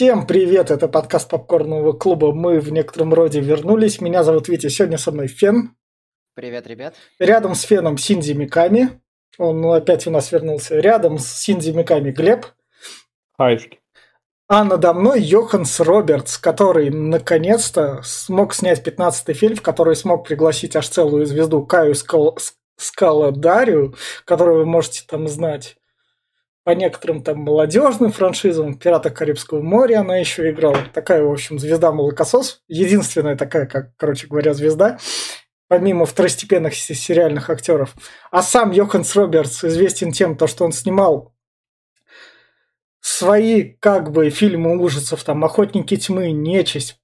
Всем привет, это подкаст Попкорного клуба. Мы в некотором роде вернулись. Меня зовут Витя, сегодня со мной Фен. Привет, ребят. Рядом с Феном Синди Миками. Он опять у нас вернулся. Рядом с Синди Миками Глеб. Хайшки. А надо мной Йоханс Робертс, который наконец-то смог снять 15-й фильм, в который смог пригласить аж целую звезду Каю Скал... Скаладарию, которую вы можете там знать по некоторым там молодежным франшизам, «Пираты Карибского моря» она еще играла. Такая, в общем, звезда-молокосос. Единственная такая, как, короче говоря, звезда, помимо второстепенных сериальных актеров. А сам Йоханс Робертс известен тем, то, что он снимал свои, как бы, фильмы ужасов, там, «Охотники тьмы», «Нечисть»,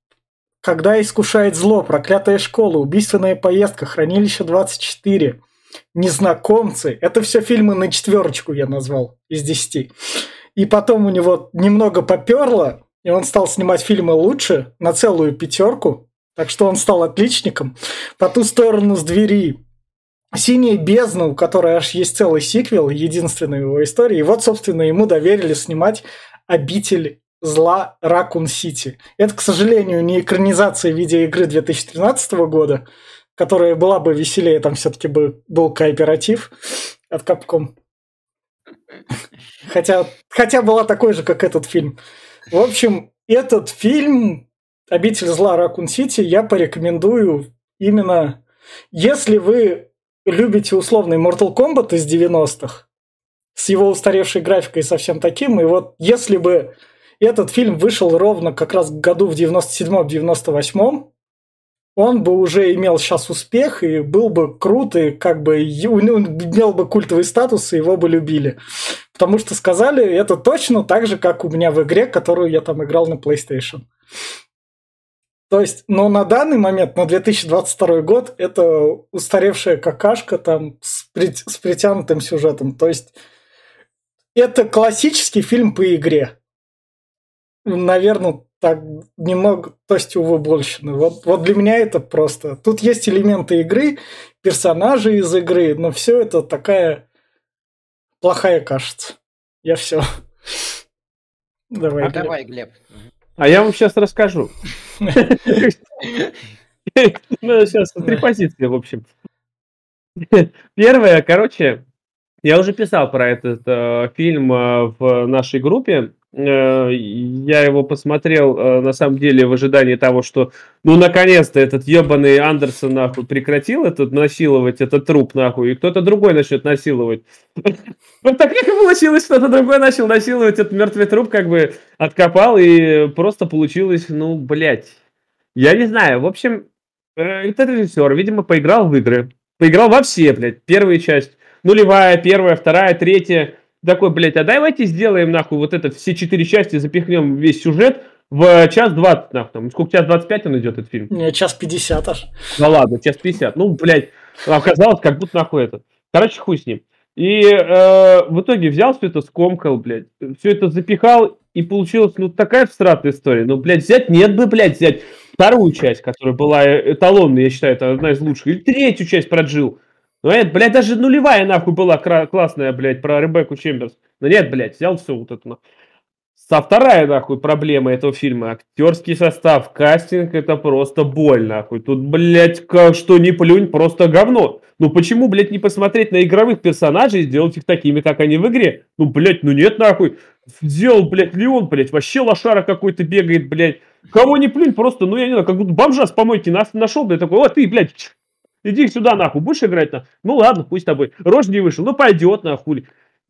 «Когда искушает зло», «Проклятая школа», «Убийственная поездка», «Хранилище 24», незнакомцы. Это все фильмы на четверочку я назвал из десяти. И потом у него немного поперло, и он стал снимать фильмы лучше на целую пятерку. Так что он стал отличником. По ту сторону с двери «Синяя бездна», у которой аж есть целый сиквел, единственный в его истории. И вот, собственно, ему доверили снимать «Обитель зла Ракун Сити». Это, к сожалению, не экранизация видеоигры 2013 года, которая была бы веселее, там все-таки бы был кооператив от Capcom. Хотя, хотя была такой же, как этот фильм. В общем, этот фильм «Обитель зла Ракун Сити» я порекомендую именно, если вы любите условный Mortal Kombat из 90-х, с его устаревшей графикой и совсем таким, и вот если бы этот фильм вышел ровно как раз году в 97-98, он бы уже имел сейчас успех и был бы крут, и как бы имел бы культовый статус, и его бы любили. Потому что сказали это точно так же, как у меня в игре, которую я там играл на PlayStation. То есть, но на данный момент, на 2022 год, это устаревшая какашка там с, при, с притянутым сюжетом. То есть, это классический фильм по игре. Наверное, так немного, то есть, увы, больше. Вот, вот для меня это просто... Тут есть элементы игры, персонажи из игры, но все это такая плохая кажется. Я все. Давай, а Глеб. давай, Глеб. А я вам сейчас расскажу. Ну, сейчас три позиции, в общем. Первое, короче, я уже писал про этот э, фильм э, в нашей группе. Э, я его посмотрел, э, на самом деле, в ожидании того, что, ну, наконец-то этот ебаный Андерсон, нахуй, прекратил этот насиловать этот труп, нахуй, и кто-то другой начнет насиловать. Вот так и получилось, кто-то другой начал насиловать этот мертвый труп, как бы откопал, и просто получилось, ну, блядь. Я не знаю, в общем, э, этот режиссер, видимо, поиграл в игры. Поиграл во все, блядь, первая часть. Нулевая, первая, вторая, третья такой, блядь, а давайте сделаем, нахуй, вот этот, все четыре части, запихнем весь сюжет в час двадцать, нахуй, там, сколько, час двадцать пять он идет, этот фильм? Не, час пятьдесят аж. Ну ладно, час пятьдесят, ну, блядь, оказалось, как будто нахуй это. Короче, хуй с ним. И э, в итоге взял все это, скомкал, блядь, все это запихал, и получилась, ну, такая всратая история. Ну, блядь, взять, нет бы, блядь, взять вторую часть, которая была эталонной, я считаю, это одна из лучших, или третью часть проджил. Ну, это, блядь, даже нулевая нахуй была классная, блядь, про Ребекку Чемберс. Но нет, блядь, взял все вот это. Со вторая, нахуй, проблема этого фильма. Актерский состав, кастинг, это просто боль, нахуй. Тут, блядь, как что не плюнь, просто говно. Ну почему, блядь, не посмотреть на игровых персонажей и сделать их такими, как они в игре? Ну, блядь, ну нет, нахуй. Сделал, блядь, Леон, блядь, вообще лошара какой-то бегает, блядь. Кого не плюнь, просто, ну, я не знаю, как будто бомжа с помойки нас нашел, блядь, такой, вот ты, блядь, Иди сюда, нахуй, будешь играть на? Ну ладно, пусть с тобой. Рожь не вышел, ну пойдет, нахуй.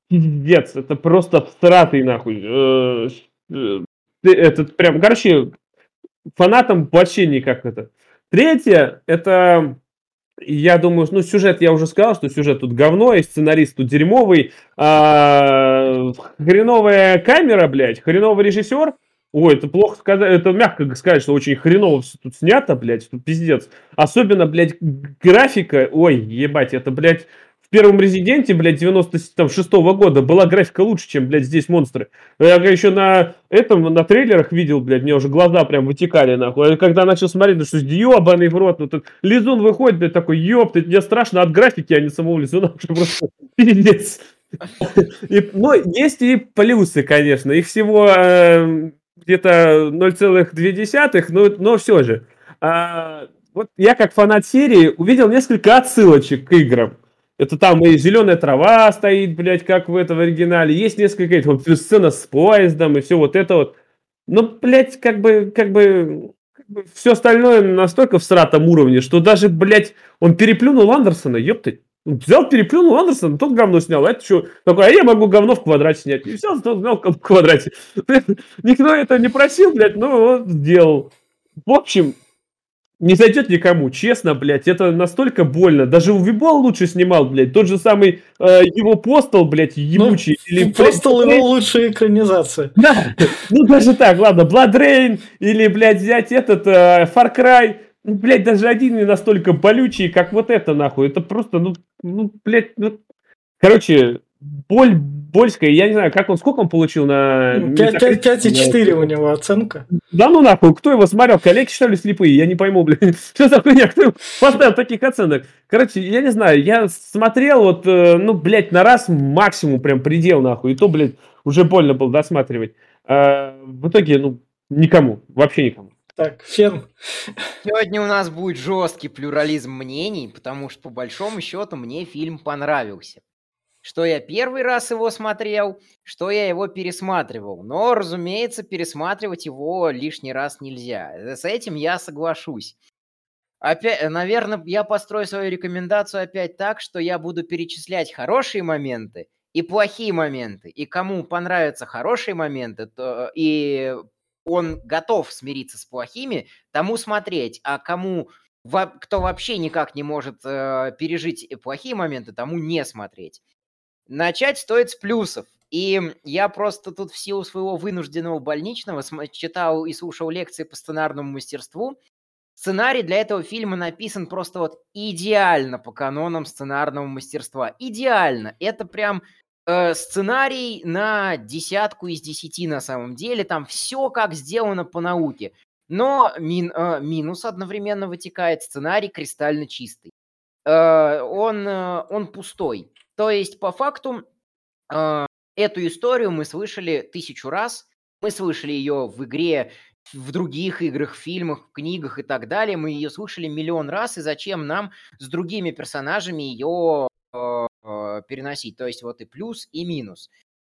Пиздец, это просто абстратый, нахуй. Э, э, этот прям, короче, фанатам вообще никак это. Третье, это я думаю, ну, сюжет, я уже сказал, что сюжет тут говно, и сценарист тут дерьмовый, а, хреновая камера, блядь, хреновый режиссер, Ой, это плохо сказать, это мягко сказать, что очень хреново все тут снято, блядь, тут пиздец. Особенно, блядь, графика, ой, ебать, это, блядь, в первом Резиденте, блядь, 96 -го года была графика лучше, чем, блядь, здесь монстры. Я еще на этом, на трейлерах видел, блядь, мне уже глаза прям вытекали, нахуй. Когда начал смотреть, ну что, ебаный в рот, ну тут Лизун выходит, блядь, такой, ёпт, мне страшно от графики, а не самого Лизуна, просто пиздец. И, ну, есть и плюсы, конечно, их всего... Э, где-то 0,2, но, но все же. А, вот я как фанат серии увидел несколько отсылочек к играм. Это там и зеленая трава стоит, блядь, как в этом оригинале. Есть несколько этих, вот сцена с поездом и все вот это вот. Но, блядь, как бы, как бы, как бы все остальное настолько в сратом уровне, что даже, блядь, он переплюнул Андерсона, ёпты. Взял, переплюнул Андерсон, тот говно снял. А это что? Такой, а я могу говно в квадрате снять. И все, тот снял в квадрате. Никто это не просил, блядь, но он сделал. В общем, не зайдет никому, честно, блядь, это настолько больно. Даже у Вибол лучше снимал, блядь, тот же самый э, его постол, блядь, ебучий. Ну, или, постол блядь, его лучшая экранизация. Да, ну даже так, ладно, Blood Rain или, блядь, взять этот э, Far Cry, блядь, даже один не настолько болючий, как вот это, нахуй. Это просто, ну, ну блядь, ну... Короче, боль Больская, я не знаю, как он, сколько он получил на... 5,4 у него оценка. Да ну нахуй, кто его смотрел? Коллеги, что ли, слепые? Я не пойму, блин. Что за хуйня? Кто поставил таких оценок? Короче, я не знаю, я смотрел вот, э, ну, блядь, на раз максимум прям предел, нахуй. И то, блядь, уже больно было досматривать. А, в итоге, ну, никому, вообще никому. Так, Фен. Сегодня у нас будет жесткий плюрализм мнений, потому что, по большому счету, мне фильм понравился что я первый раз его смотрел, что я его пересматривал. Но, разумеется, пересматривать его лишний раз нельзя. С этим я соглашусь. Опять, наверное, я построю свою рекомендацию опять так, что я буду перечислять хорошие моменты и плохие моменты. И кому понравятся хорошие моменты, то и он готов смириться с плохими, тому смотреть. А кому кто вообще никак не может э, пережить плохие моменты, тому не смотреть. Начать стоит с плюсов. И я просто тут в силу своего вынужденного больничного читал и слушал лекции по сценарному мастерству. Сценарий для этого фильма написан просто вот идеально по канонам сценарного мастерства. Идеально. Это прям сценарий на десятку из десяти на самом деле. Там все как сделано по науке. Но мин, э, минус одновременно вытекает. Сценарий кристально чистый. Э, он, э, он пустой. То есть, по факту, э, эту историю мы слышали тысячу раз. Мы слышали ее в игре, в других играх, фильмах, книгах и так далее. Мы ее слышали миллион раз, и зачем нам с другими персонажами ее э, э, переносить? То есть вот и плюс, и минус.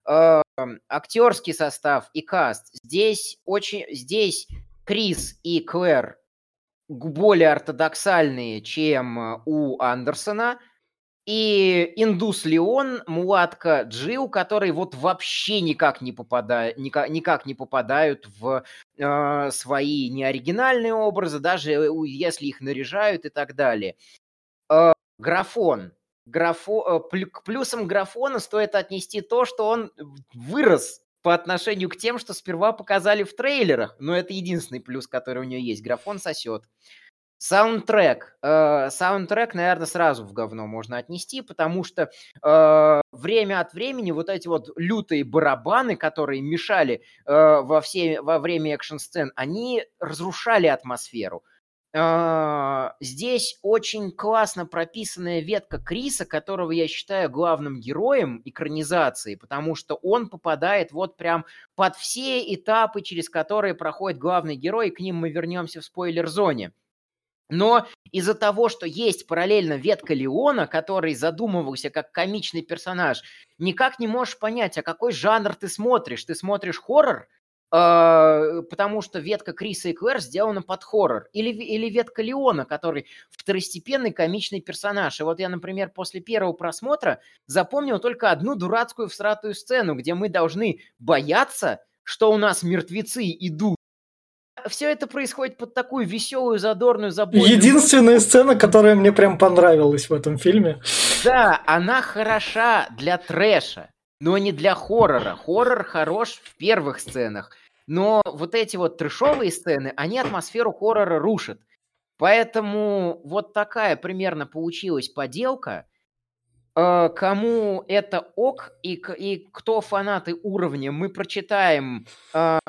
Э, актерский состав и каст. Здесь очень, здесь Крис и Клэр более ортодоксальные, чем у Андерсона. И индус Леон, мулатка Джил, которые вот вообще никак не, попадают, никак, никак не попадают в э, свои неоригинальные образы, даже если их наряжают и так далее. Э, графон. Графо, э, к плюсам графона стоит отнести то, что он вырос по отношению к тем, что сперва показали в трейлерах. Но это единственный плюс, который у нее есть. Графон сосет. Саундтрек. Э, саундтрек, наверное, сразу в говно можно отнести, потому что э, время от времени вот эти вот лютые барабаны, которые мешали э, во, все, во время экшн-сцен, они разрушали атмосферу. Э, здесь очень классно прописанная ветка Криса, которого я считаю главным героем экранизации, потому что он попадает вот прям под все этапы, через которые проходит главный герой, и к ним мы вернемся в спойлер-зоне. Но из-за того, что есть параллельно ветка Леона, который задумывался как комичный персонаж, никак не можешь понять, а какой жанр ты смотришь. Ты смотришь хоррор, потому что ветка Криса и Клэр сделана под хоррор. Или, или ветка Леона, который второстепенный комичный персонаж. И вот я, например, после первого просмотра запомнил только одну дурацкую всратую сцену, где мы должны бояться, что у нас мертвецы идут все это происходит под такую веселую, задорную, забойную... Единственная сцена, которая мне прям понравилась в этом фильме. Да, она хороша для трэша, но не для хоррора. Хоррор хорош в первых сценах. Но вот эти вот трэшовые сцены, они атмосферу хоррора рушат. Поэтому вот такая примерно получилась поделка – Э, кому это ок и, и кто фанаты уровня, мы прочитаем э,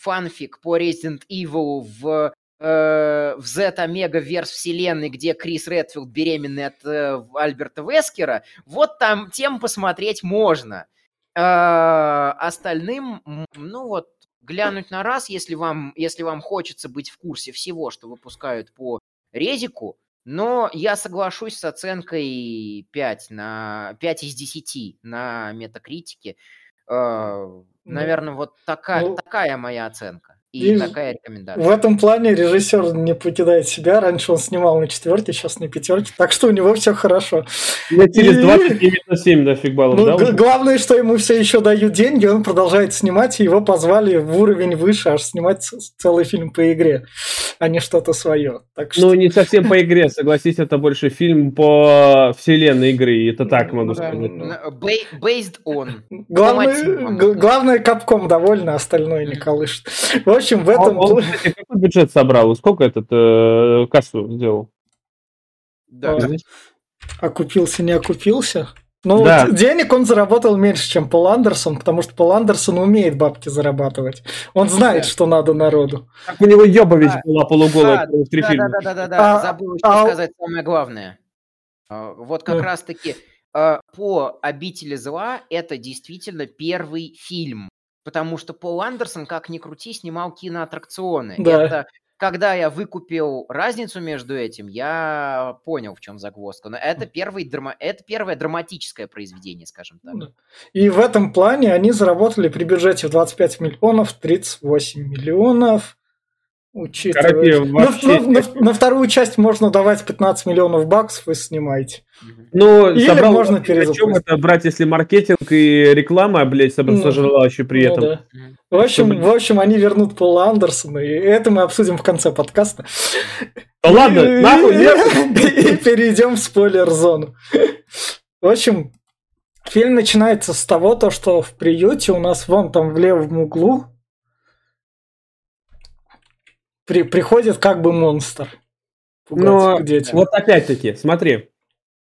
фанфик по Resident Evil в э, в Z-Омега верс вселенной, где Крис Редфилд беременный от э, Альберта Вескера, вот там тем посмотреть можно. а, остальным, ну вот, глянуть на раз, если вам, если вам хочется быть в курсе всего, что выпускают по резику, но я соглашусь с оценкой 5, на, 5 из 10 на метакритике. Наверное, вот такая, ну, такая моя оценка. И, И такая В рекомендация. этом плане режиссер не покидает себя. Раньше он снимал на четверке, сейчас на пятерке. Так что у него все хорошо. Я через И- 29 на 7 нафиг баллов, Ну, да? уже? главное, что ему все еще дают деньги, он продолжает снимать, и его позвали в уровень выше, аж снимать целый фильм по игре, а не что-то свое. Так что Ну, не совсем по игре, согласись, это больше фильм по вселенной игры, и это так могу Ну да, сказать. ну, ba- Based on. главное, главное капком довольно, остальное не колышет. В общем, в А этом... Он, кстати, какой бюджет собрал? Сколько этот э, кассу сделал? Да. Окупился, не окупился. Ну, Да. денег он заработал меньше, чем Пол Андерсон, потому что Пол Андерсон умеет бабки зарабатывать. Он знает, Да. что надо народу. Как у него Ёбович А, была полуголая да, в три да, фильма. да, да, да, да, А- забыл еще а- сказать самое главное. А, Вот как Ну. раз-таки а, по «Обители зла» это действительно первый фильм. Потому что Пол Андерсон, как ни крути, снимал киноаттракционы. Да. Это когда я выкупил разницу между этим, я понял, в чем загвоздка. Но это, первый драма... это первое драматическое произведение, скажем так. Да. И в этом плане они заработали при бюджете в 25 миллионов 38 миллионов. Учитывая... Короче, На- вообще- на, на- на вторую часть можно давать 15 миллионов баксов и снимаете. Ну, Или собрал можно о чем перезапустить. это брать, если маркетинг и реклама, блядь, Ну, сожрала еще при Ну этом. да. В общем, Чтобы- в общем, они вернут Пола Андерсона, и это мы обсудим в конце подкаста. Да ладно, нахуй, нет. И перейдем в спойлер-зону. В общем, фильм начинается с того, то, что в приюте у нас вон там в левом углу при, приходит как бы монстр. Но детям. Вот опять-таки, смотри,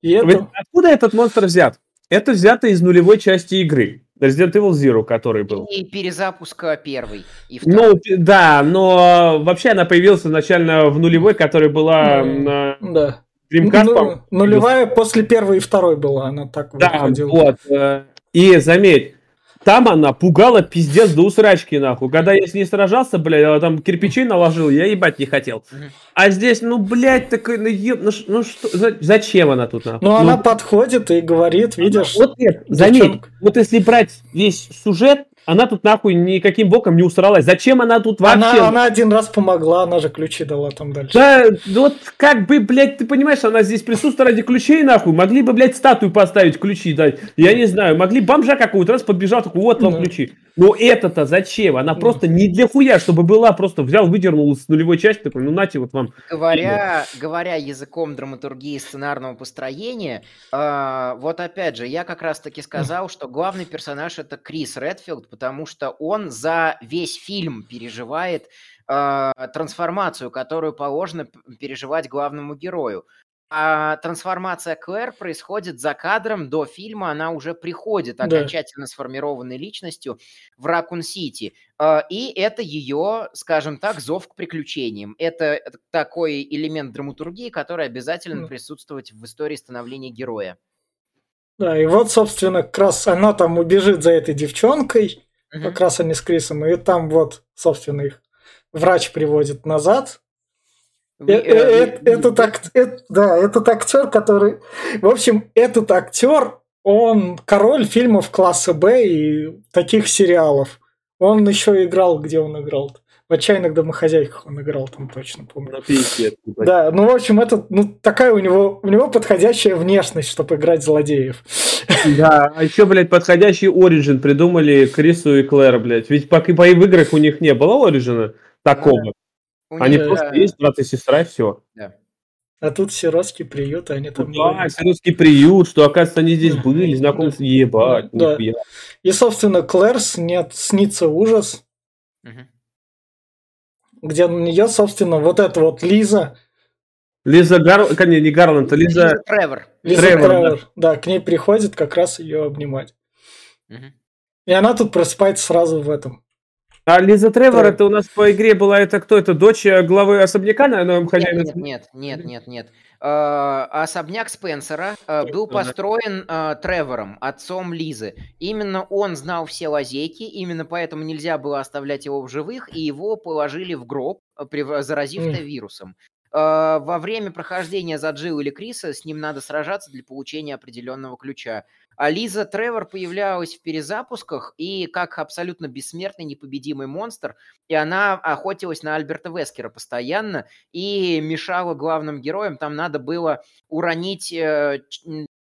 И это- откуда этот монстр взят? Это взято из нулевой части игры. Resident Evil Zero, который был. И перезапуска первый и второй. Ну, да, но вообще она появилась изначально в нулевой, которая была Ну, на да. Dreamcast, Ну, нулевая после первой и второй была, она так Да, выходила. вот. э, И заметь, там она пугала пиздец до усрачки, нахуй. Когда я с ней сражался, блядь, я там кирпичей наложил, я ебать не хотел. А здесь, ну, блядь, такой, ну, еб- ну, ну что, за- зачем она тут, нахуй? Но Ну, она подходит и говорит, видишь, Вот нет, заметь, вот если брать весь сюжет, она тут нахуй никаким боком не усралась. Зачем она тут вообще? она, она один раз помогла, она же ключи дала там дальше. Да, вот как бы, блядь, ты понимаешь, она здесь присутствует ради ключей, нахуй. Могли бы, блядь, статую поставить, ключи дать. Я не знаю, могли бомжа какого-то раз подбежал, такой, вот вам Ну. ключи. Но это-то зачем? Она Ну. просто не для хуя, чтобы была, просто взял, выдернул с нулевой части, такой, ну нате, вот вам. Говоря, говоря языком драматургии сценарного построения, а, вот опять же, я как раз-таки сказал, что главный персонаж это Крис Редфилд, потому что он за весь фильм переживает а, трансформацию, которую положено переживать главному герою. А трансформация Клэр происходит за кадром до фильма, она уже приходит Да. окончательно сформированной личностью в Ракун-Сити. А, И это ее, скажем так, зов к приключениям. Это такой элемент драматургии, который обязательно Ну. присутствовать в истории становления героя. Да, и вот, собственно, как раз она там убежит за этой девчонкой, Мгм. как раз они с Крисом, и там вот, собственно, их врач приводит назад. Э- э- э, э- Этот ак- э- да, этот актер, который... В общем, этот актер, он король фильмов класса Б и таких сериалов. Он еще играл, где он играл В «Отчаянных домохозяйках» он играл там точно, помню. Пиздец. ебать. Да, ну, в общем, это ну, такая у него, у него подходящая внешность, чтобы играть злодеев. Да, а еще, блядь, подходящий Origin придумали Крису и Клэр, блядь. Ведь пока по в играх у них не было Оригина такого. У Они них, просто да, есть брат и сестра, и все. да. А тут сиротский приют, а они там... Да, сиротский приют, что, оказывается, они здесь были, знакомы, ебать, Да. нихуя. И, собственно, Клэр снят, снится ужас, Мгм. где на нее, собственно, вот эта вот Лиза, Лиза Гар... Не, не Гарланд, а Лиза... Лиза Тревор. Лиза Тревор, Тревор, да. к ней приходит как раз ее обнимать. Мгм. И она тут просыпается сразу в этом. А Лиза Тревор, Тревор. это у нас по игре была, это кто? Это дочь э, главы особняка на новом хозяине? нет, нет, нет, нет, нет. э, особняк Спенсера э, был построен э, Тревором, отцом Лизы. Именно он знал все лазейки, именно поэтому нельзя было оставлять его в живых, и его положили в гроб, э, заразив mm. вирусом. Э, во время прохождения за Джилл или Криса с ним надо сражаться для получения определенного ключа. А Лиза Тревор появлялась в перезапусках и как абсолютно бессмертный, непобедимый монстр, и она охотилась на Альберта Вескера постоянно и мешала главным героям. Там надо было уронить э,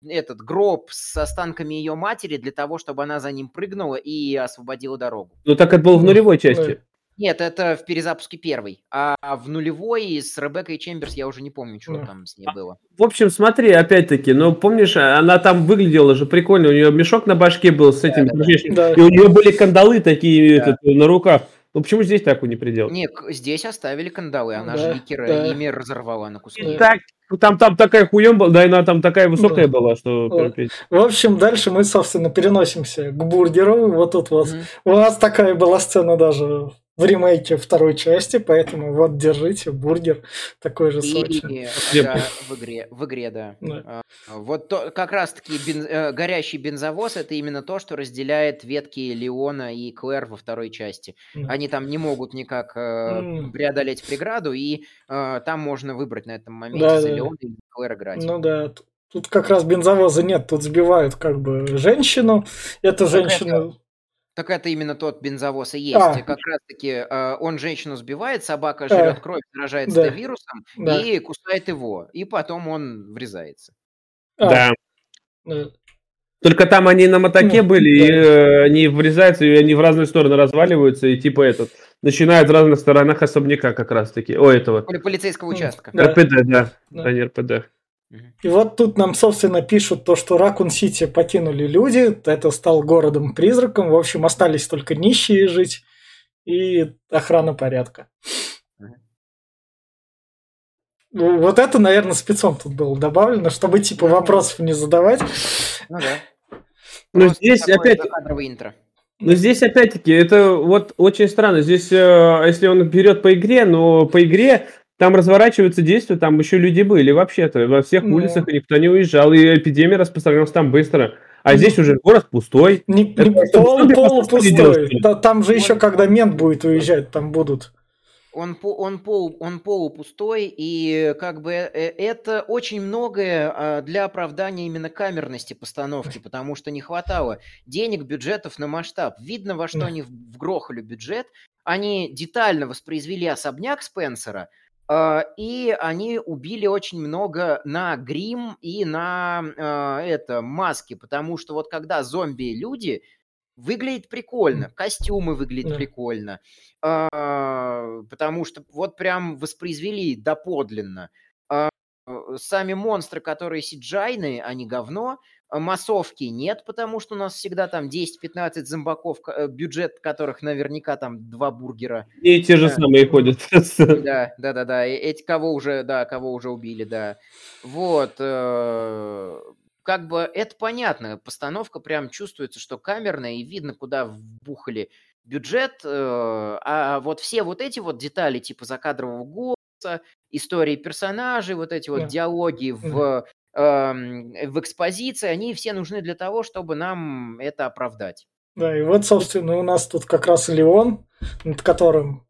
этот гроб с останками ее матери для того, чтобы она за ним прыгнула и освободила дорогу. Ну так это было в нулевой части. Нет, это в перезапуске первый. А в нулевой с Ребеккой Чемберс я уже не помню, что там с ней было. В общем, смотри, опять-таки, ну, помнишь, она там выглядела же прикольно, у нее мешок на башке был с этим, да, да, да. и у нее были кандалы такие да. этот, на руках. Ну почему здесь такую не приделал? Нет, здесь оставили кандалы, она да, же Ликера да. ими разорвала на куски. Так, там, там такая хуем была, да, и она там такая высокая да. была, что... Вот. В общем, дальше мы, собственно, переносимся к бургеру. Вот тут вот. Mm-hmm. У нас такая была сцена даже в ремейке второй части, поэтому вот держите бургер такой же сочный. И, да, в игре, в игре, да. да. А, вот то, как раз-таки бен, э, горящий бензовоз это именно то, что разделяет ветки Леона и Клэр во второй части. Да. Они там не могут никак э, преодолеть преграду, и э, там можно выбрать на этом моменте да, за да. Леона или Клэр играть. Ну да, Тут как раз бензовоза нет, тут сбивают как бы женщину. Эту женщину так это именно тот бензовоз и есть. А. Как раз-таки э, он женщину сбивает, собака жрет а. кровь, заражается да. вирусом да. и кусает его. И потом он врезается. А. Да. да. Только там они на мотоке ну, были, да. и э, они врезаются, и они в разные стороны разваливаются, и типа этот начинают в разных сторонах особняка как раз-таки. О, этого. Или полицейского участка. Да. РПД, да. да. да. РПД. И вот тут нам, собственно, пишут то, что Ракун-Сити покинули люди, это стал городом-призраком, в общем, остались только нищие жить и охрана порядка. Ну, вот это, наверное, спецом тут было добавлено, чтобы типа вопросов не задавать. Ну да. Но здесь опять... интро. Но здесь опять-таки это вот очень странно. Здесь, э, если он берет по игре, но по игре там разворачиваются действия, там еще люди были вообще-то. Во всех ну. улицах никто не уезжал, и эпидемия распространялась там быстро. А ну. здесь уже город пустой. Не, не пол, пол пустой. Да, там же еще, когда мент будет уезжать, там будут. Он, он, пол, он полупустой, и как бы э, это очень многое а, для оправдания именно камерности постановки, потому что не хватало денег, бюджетов на масштаб. Видно, во что они вгрохали бюджет. Они детально воспроизвели особняк Спенсера – и они убили очень много на грим и на э, это маски, потому что вот когда зомби-люди выглядит прикольно, костюмы выглядят да. прикольно, э, потому что вот прям воспроизвели доподлинно. Э, сами монстры, которые сиджайные, они говно, а массовки нет, потому что у нас всегда там 10-15 зомбаков, э, бюджет которых наверняка там два бургера. И те же самые ходят. Да, да, да, да. Эти кого уже, да, кого уже убили, да. Вот. Э, как бы это понятно. Постановка прям чувствуется, что камерная, и видно, куда вбухали бюджет. Э, а вот все вот эти вот детали, типа закадрового голоса, истории персонажей, вот эти вот диалоги в в экспозиции, они все нужны для того, чтобы нам это оправдать. Да, и вот, собственно, у нас тут как раз Леон, над которым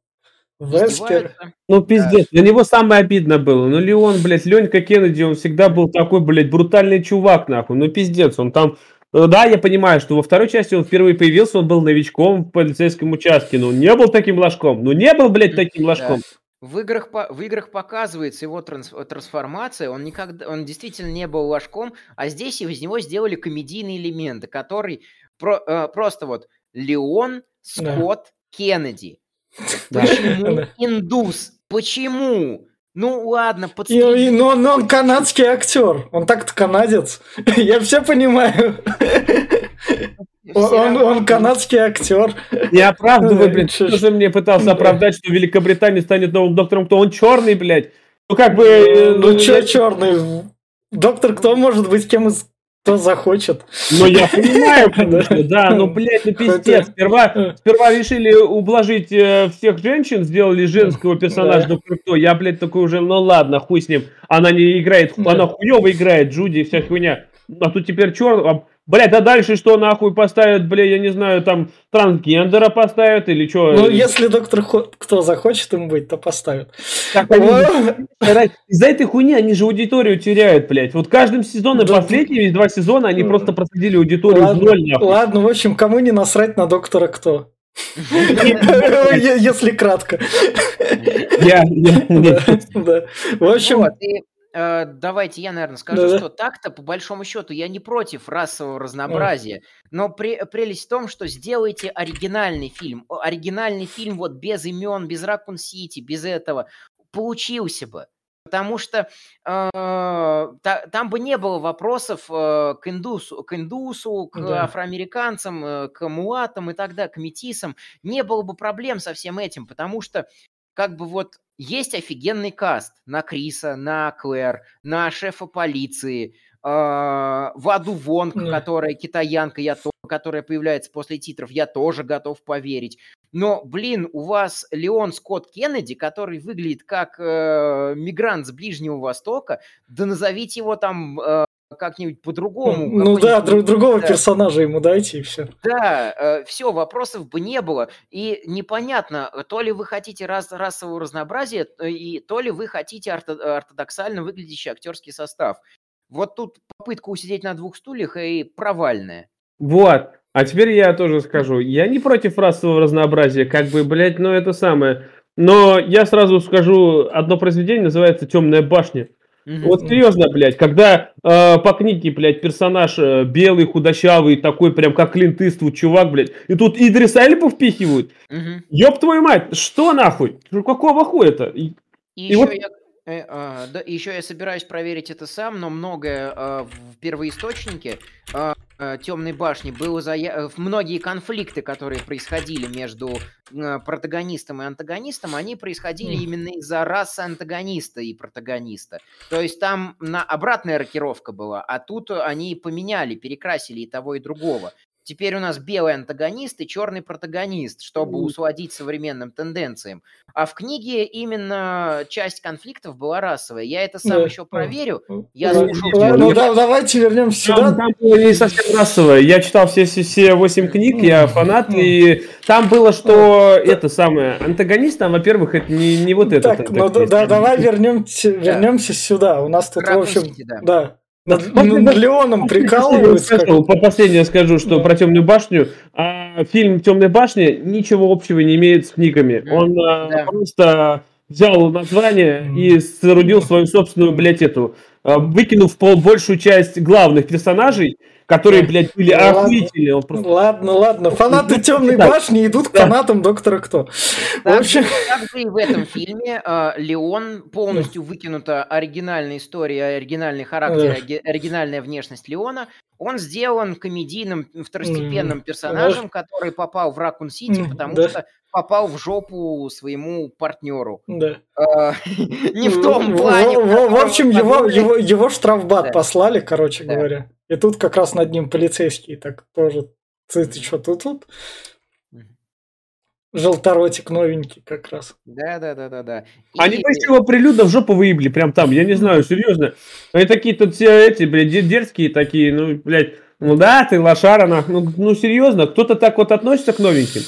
Вескер. Ну, пиздец, для него самое обидно было. Ну, Леон, блядь, Ленька Кеннеди, он всегда был такой, блядь, брутальный чувак, нахуй. Ну, пиздец, он там... Ну, да, я понимаю, что во второй части он впервые появился, он был новичком в полицейском участке, но он не был таким ложком. Ну, не был, блядь, таким ложком. Да. В играх, в играх показывается его транс, трансформация, он, никогда, он действительно не был ложком, а здесь из него сделали комедийные элементы, который про, э, просто вот Леон Скотт да. Кеннеди. Почему индус? Почему? Ну ладно, подстрелить. Но, но он канадский актер. Он так-то канадец. Я все понимаю. Он, он канадский актер. Не оправдывай, блин. Что же мне пытался оправдать, что Великобритания станет новым доктором кто? Он черный, блядь. Ну как бы... Ну, ну что черный? Доктор кто может быть кем из кто захочет. Ну, я понимаю, конечно, да, но, блядь, ну пиздец. Сперва, сперва решили ублажить э, всех женщин, сделали женского персонажа да. доктор кто. Я, блядь, такой уже, ну ладно, хуй с ним. Она не играет, она хуево играет, Джуди, вся хуйня. А тут теперь черт, Блять, да дальше что нахуй поставят, бля, я не знаю, там трансгендера поставят или что? Ну, если доктор Хо... кто захочет им быть, то поставят. Из-за этой хуйни они же аудиторию теряют, блядь. Вот каждым сезоном, последние два сезона, они просто просадили аудиторию в ноль, нахуй. Ладно, в общем, кому не насрать на доктора кто? Если кратко. Я, да. В общем, давайте я, наверное, скажу, Да-да. что так-то, по большому счету, я не против расового разнообразия, но пре- прелесть в том, что сделайте оригинальный фильм. Оригинальный фильм вот без имен, без Ракун Сити, без этого. Получился бы. Потому что э, та, там бы не было вопросов э, к индусу, к индусу, к Да. афроамериканцам, э, к мулатам и так далее, к метисам. Не было бы проблем со всем этим, потому что как бы вот есть офигенный каст на Криса, на Клэр, на шефа полиции, э, Ваду Вонг, mm. которая китаянка, я то, которая появляется после титров, я тоже готов поверить. Но, блин, у вас Леон Скотт Кеннеди, который выглядит как э, мигрант с Ближнего Востока, да назовите его там э, как-нибудь по-другому. Ну да, друг, другого да. персонажа ему дайте и все. Да, э, все, вопросов бы не было. И непонятно, то ли вы хотите рас, расового разнообразия, э, и то ли вы хотите орто, ортодоксально выглядящий актерский состав. Вот тут попытка усидеть на двух стульях и провальная. Вот. А теперь я тоже скажу. Я не против расового разнообразия, как бы, блядь, но это самое. Но я сразу скажу, одно произведение называется «Темная башня». Угу. Вот серьезно, блядь, когда э, по книге, блядь, персонаж э, белый, худощавый, такой прям как Клинт Иствуд, чувак, блядь, и тут Идрис Эльбу впихивают. Угу. Ёб твою мать, что нахуй? Какого хуя-то? И, и, и вот... я Э, а, да, еще я собираюсь проверить это сам, но многое а, в первоисточнике а, Темной башни было зая... многие конфликты, которые происходили между а, протагонистом и антагонистом, они происходили mm. именно из-за расы антагониста и протагониста. То есть там на обратная рокировка была, а тут они поменяли, перекрасили и того и другого. Теперь у нас белый антагонист и черный протагонист, чтобы усладить современным тенденциям. А в книге именно часть конфликтов была расовая. Я это сам да. еще проверю. Я слушал... Ну, ну да, давайте вернемся сюда. Там, там было не совсем расовое. Я читал все, все, все 8 книг, я фанат, и там было, что это самое, антагонист, там, во-первых, это не, не вот этот Так, ну да, давай вернемся, вернемся сюда. У нас тут, в общем, да. Над, над Леоном прикалываются. По последнее скажу, что про Темную башню. А, фильм Темная башня ничего общего не имеет с книгами. Он а, да. просто взял название и соорудил свою собственную, блядь, эту, а, выкинув пол большую часть главных персонажей, которые, блядь, были ладно, охуительные. Он просто... Ладно, ладно. Фанаты Темной башни идут к фанатам Доктора Кто. В общем... Также и в этом фильме э, Леон полностью выкинута оригинальная история, оригинальный характер, оригинальная внешность Леона. Он сделан комедийным второстепенным персонажем, который попал в Ракун Сити, потому что попал в жопу своему партнеру. Да. А, не в том плане. В общем, его штрафбат послали, короче говоря. И тут как раз над ним полицейский так тоже. Ты что, тут тут? Желторотик новенький как раз. Да, да, да, да, да. И... Они почти его прилюдно в жопу выебли, прям там, я не знаю, серьезно. Они такие тут все эти, блядь, дерзкие такие, ну, блядь, ну да, ты лошара, ну, ну серьезно, кто-то так вот относится к новеньким?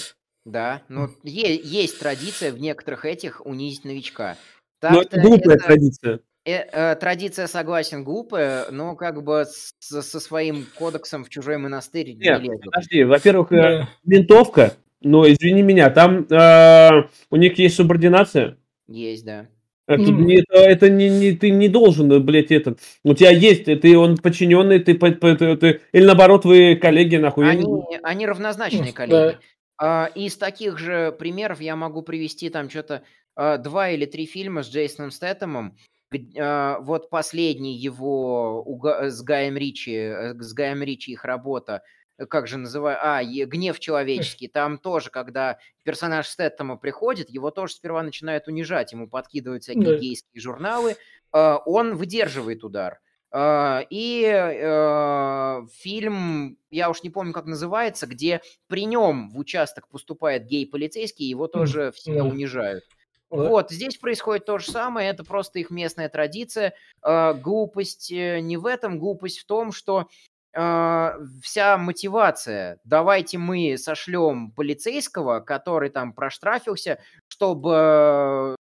Да, ну, е- есть традиция в некоторых этих унизить новичка. Ну, это глупая это... традиция. Э, э, традиция, согласен, глупая, но как бы с, со своим кодексом в чужой монастырь Нет, не лезут. подожди, во-первых, э, да. винтовка, но извини меня, там э, у них есть субординация. Есть, да. Это, mm. не, это, это не, не, ты не должен, блядь, этот. У тебя есть, ты он подчиненный, ты, ты, ты, ты или наоборот, вы коллеги, нахуй. Они, они равнозначные коллеги. Да. из таких же примеров я могу привести там что-то два или три фильма с Джейсоном Стэттемом, а, вот последний его с Гаем Ричи, э, с Гаем Ричи их работа, э, как же называю, а, гнев человеческий, там тоже, когда персонаж Стэттема приходит, его тоже сперва начинают унижать, ему подкидывают всякие гейские журналы, а, он выдерживает удар. Э, и э, фильм, я уж не помню, как называется, где при нем в участок поступает гей-полицейский, его тоже все да. унижают. Да. Вот, здесь происходит то же самое, это просто их местная традиция. Э, глупость э, не в этом, глупость в том, что э, вся мотивация, давайте мы сошлем полицейского, который там проштрафился, чтобы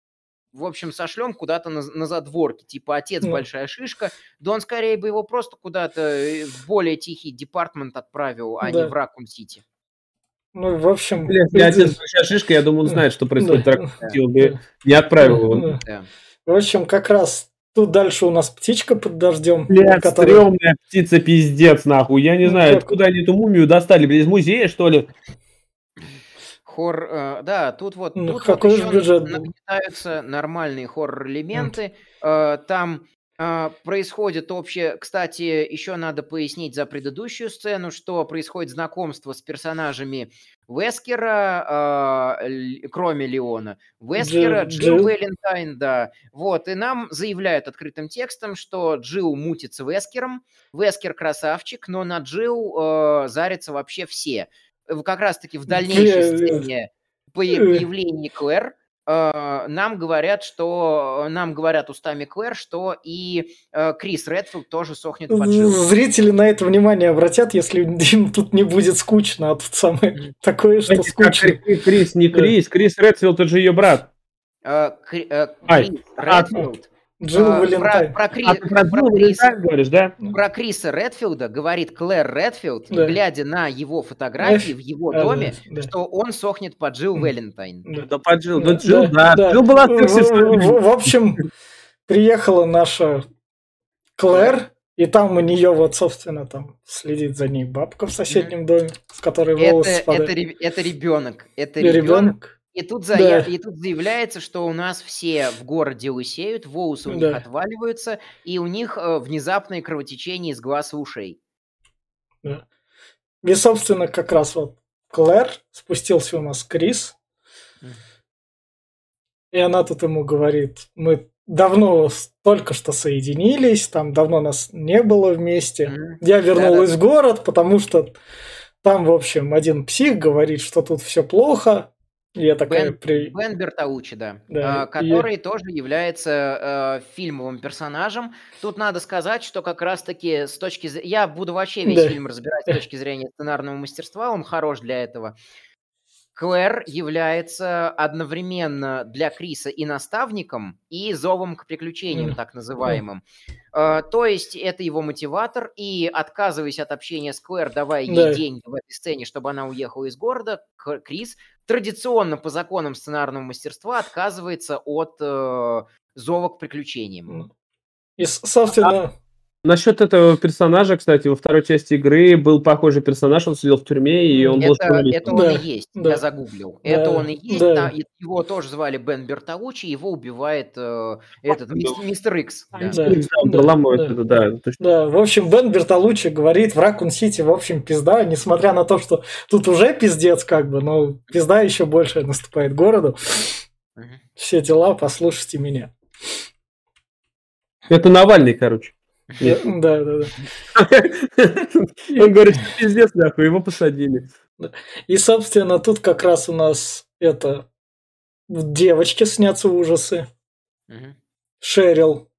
в общем, сошлем куда-то на, на задворке, типа отец большая шишка, да он скорее бы его просто куда-то э, в более тихий департмент отправил, а не Да. в Ракун-Сити. Ну, в общем... Блин, если отец большая шишка, я думаю, он знает, что происходит в Да. Драконе, он бы не отправил его. Да. В общем, как раз тут дальше у нас птичка под дождем. Блядь, которая- стрёмная птица, пиздец, нахуй. Я не Ну, знаю, как- откуда они эту мумию достали, блядь, из музея, что ли? Хоррор, э, да, тут вот, Ну, тут какой вот же еще бюджет нагнетаются нормальные хоррор-элементы. Э, там э, происходит общее... Кстати, еще надо пояснить за предыдущую сцену, что происходит знакомство с персонажами Вескера, э, Л- кроме Леона. Вескера, Дж- Джилл Джилл. Валентайн, да. Вот, и нам заявляют открытым текстом, что Джилл мутится Вескером, Вескер красавчик, но на Джилл э, зарятся вообще все. Э, Как раз-таки в дальнейшей Бля, сцене э. появлении Клэр э, нам говорят, что нам говорят устами Клэр, что и э, Крис Редфилд тоже сохнет под Джилл. Зрители на это внимание обратят, если им тут не будет скучно, а тут самое такое, что как скучно. Кри- Крис, не. Крис, Крис Редфилд, это же ее брат. Э, э, Крис а, Редфилд, Джилл про, Валентайн. про Кри- А ты про про Джилл Криса- Валентайн говоришь, да? про Криса Редфилда говорит Клэр Редфилд, Да. глядя на его фотографии в его доме, да, да. что он сохнет под Джилл. Валентайн. Да. Да под Джилл, Да, ну Джилл, да, да. да. Джилл была В, в- в общем, приехала наша Клэр, и там у нее вот, собственно, там следит за ней бабка в соседнем доме, с которой Это, волосы это, спадают. ре- это ребенок. Это ребенок. ребенок. И тут, Да. зая- и тут заявляется, что у нас все в городе лысеют, волосы у них Да. отваливаются, и у них э, внезапное кровотечение из глаз и ушей. И, собственно, как раз вот Клэр спустился у нас Крис, и она тут ему говорит, мы давно только что соединились, там давно нас не было вместе. Мгм. Я вернулась Да-да. в город, потому что там, в общем, один псих говорит, что тут все плохо. И я такая Бен- при... Бен Бертаучи, да, Да, а, и- который тоже является э, фильмовым персонажем. Тут надо сказать, что как раз-таки с точки зрения... Я буду вообще весь Да. фильм разбирать с точки зрения сценарного мастерства, он хорош для этого. Клэр является одновременно для Криса и наставником, и зовом к приключениям, так называемым. Э, то есть это его мотиватор, и отказываясь от общения с Клэр, давая ей Да. деньги в этой сцене, чтобы она уехала из города, Крис традиционно по законам сценарного мастерства отказывается от э, зова к приключениям. И, собственно, Насчет этого персонажа, кстати, во второй части игры был похожий персонаж, он сидел в тюрьме, и он был Это, журналистом. это он Да, и есть, да. я загуглил. Да, это он и есть, да. его тоже звали Бен Бертолучи, его убивает э, этот да. мистер Икс. да. Да. Да, да, да. это, да. точно. да, в общем, Бен Бертолуччи говорит, в Ракун Сити, в общем, пизда, несмотря на то, что тут уже пиздец, как бы, но пизда еще больше наступает городу. Все дела, послушайте меня. Это Навальный, короче. Да, да, да. Он говорит, пиздец, нахуй, его посадили. И, собственно, тут как раз у нас это в девочке снятся ужасы. Шерил.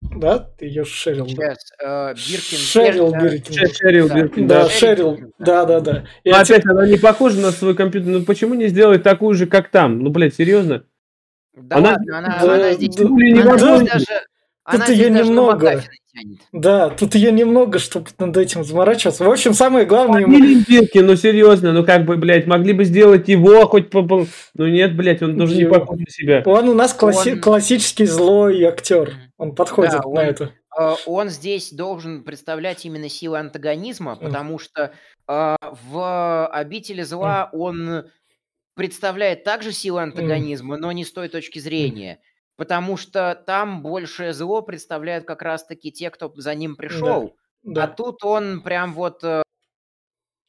Да? Ты ее Шерил, да? Сейчас, э, Биркин... Шерил да, Биркин. Ше- Шерил Да. Биркин, Да, да. Шерил. Да, да, да. И отец- опять, она не похожа на свой компьютер. Ну почему не сделать такую же, как там? Ну, блядь, серьезно? Да Она- ладно, она, Да, она здесь... да, Хули она даже... Она даже на немного. Да, тут ее немного, чтобы над этим заморачиваться. В общем, самое главное ему... Биркин, ну серьезно, ну как бы, блядь, могли бы сделать его хоть по... Ну нет, блядь, он тоже не похож на себя. Он у нас класси- Он- классический злой актер. Он подходит Да, на он- это. Э, он здесь должен представлять именно силы антагонизма, потому что э, в «Обители зла» он представляет также силы антагонизма, но не с той точки зрения. Потому что там большее зло представляют как раз-таки те, кто за ним пришел. А Да. тут он прям вот... э,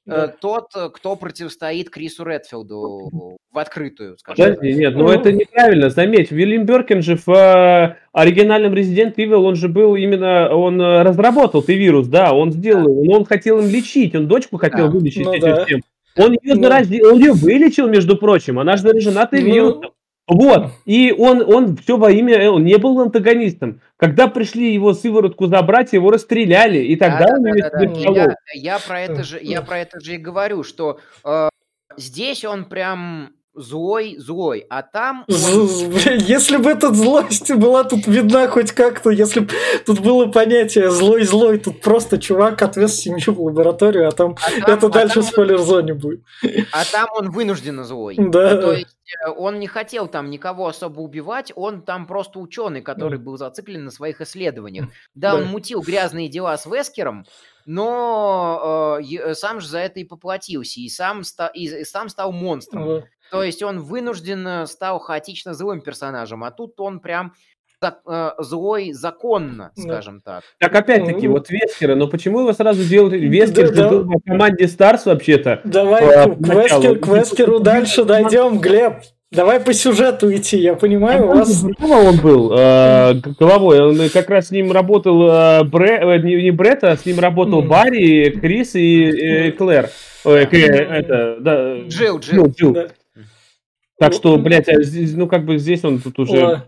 э, Да. тот, э, кто противостоит Крису Редфилду в открытую, скажем так. Подожди, нет, ну Ну. это неправильно. Заметь, Вильям Беркин же в э, оригинальном Resident Evil, он же был именно, он разработал Т-вирус, да, он сделал, его, но он хотел им лечить, он дочку хотел А, вылечить ну этим да. всем. Он ее Ну. заразил, он ее вылечил, между прочим, она же даже жена Т-вирусом. Ну, Вот, и он, он все во имя, э, он не был антагонистом. Когда пришли его сыворотку забрать, его расстреляли, и тогда он ее Да-да-да-да. себе И вколол. Я, я про это же, я Да. про это же и говорю, что э, здесь он прям злой, злой, а там он- Если бы эта злость была тут видна хоть как-то, если бы тут было понятие злой-злой, тут просто чувак отвез семью в лабораторию, а там а там- это а дальше там в спойлер-зоне будет. А там он вынужденно злой. Да. Ну, То есть э, он не хотел там никого особо убивать, он там просто ученый, который был зациклен на своих исследованиях. Да, Да. он мутил грязные дела с Вескером, но э, сам же за это и поплатился, и сам, ста- и, и сам стал монстром. Вот. То есть он вынужденно стал хаотично злым персонажем, а тут он прям э, злой законно, Да. скажем так. Так опять-таки, Ну. вот Вескера, но почему его сразу делали? Вескер Да, же да. был в команде Старс вообще-то. Давай А, к, к Вескер- к Вескеру дальше дойдем, Глеб. Давай по сюжету идти, я понимаю, у вас... Он был э, головой, он как раз с ним работал э, Бре, э, не, не Бретт, а с ним работал Мгм. Барри, Крис и э, Клэр. Ой, Клэ- это, да, Джилл, Джилл. ну, Джилл. Да. Так что, Ну, блядь, а здесь, ну как бы здесь он тут уже...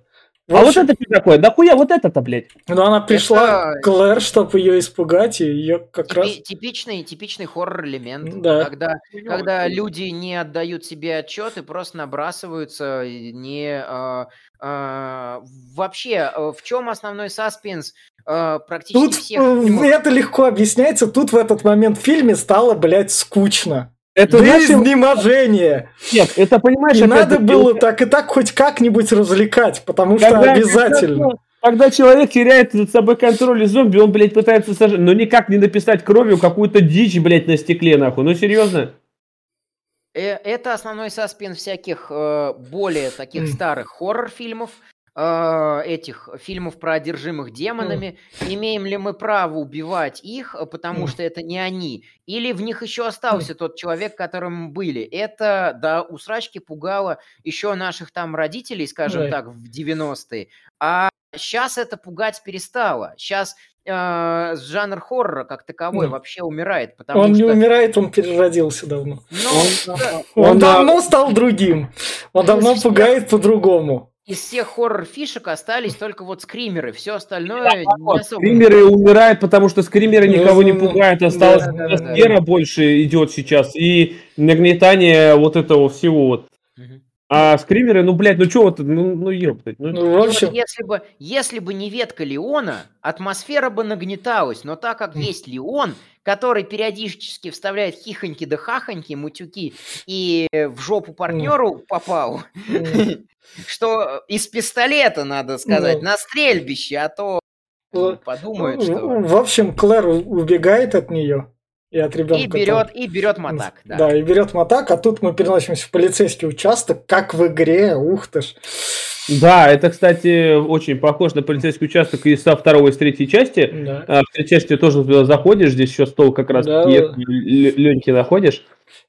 В А вот общем, это что такое? Да хуя вот это-то, блядь? Ну, она пришла Это- к Клэр, чтобы ее испугать, и ее как раз... Типи- типичный, типичный хоррор-элемент, Да. когда, когда люди не отдают себе отчет и просто набрасываются, не... а, а, вообще, э, в чем основной саспенс э, практически Тут всех э, это легко объясняется, тут в этот момент в фильме стало, блядь, скучно. Это До изнеможения. нет, это понимаешь, И надо было так и так хоть как-нибудь развлекать, потому что обязательно. Когда человек теряет над собой контроль и зомби, он, блядь, пытается сожрать. Но никак не написать кровью какую-то дичь, блядь, на стекле, нахуй. Ну, серьезно? Э, Это основной саспенс всяких э, более таких старых хоррор-фильмов, э, этих фильмов про одержимых демонами. Имеем ли мы право убивать их, э, потому М. что это не они? Или в них еще остался тот человек, которым мы были? Это, да, у срачки пугало еще наших там родителей, скажем Да. так, в 90-е. А сейчас это пугать перестало. Сейчас жанр хоррора как таковой М. вообще умирает, потому Он не что... умирает, он переродился давно. Ну, да, Он, Он, а, давно стал другим. Он Из давно пугает по-другому. Из всех хоррор-фишек остались только вот скримеры. Все остальное не Вот, особо... Скримеры умирают, потому что скримеры никого не Ну, ну, пугают. Осталась да, да, да, да. больше идет сейчас. И нагнетание вот этого всего вот. Мгм. А скримеры, ну, блядь, ну что вот, ну, ну ёптать. Ну, Ну, в вот общем, если бы, если бы не ветка Леона, атмосфера бы нагнеталась. Но так как есть Леон, который периодически вставляет хихоньки да хахоньки, мутюки, и в жопу партнеру попал, что из пистолета, надо сказать, Ну. на стрельбище, а то подумают, что... в общем, Клэр убегает от нее и от ребенка. И берет, и берет мотак, да. Да, и берет мотак, а тут мы переносимся в полицейский участок, как в игре, ух ты ж. Да, это, кстати, очень похож на полицейский участок и со второй, и с третьей части. Да. А, в третьей части тоже туда заходишь, здесь еще стол как раз Да. Леньки находишь.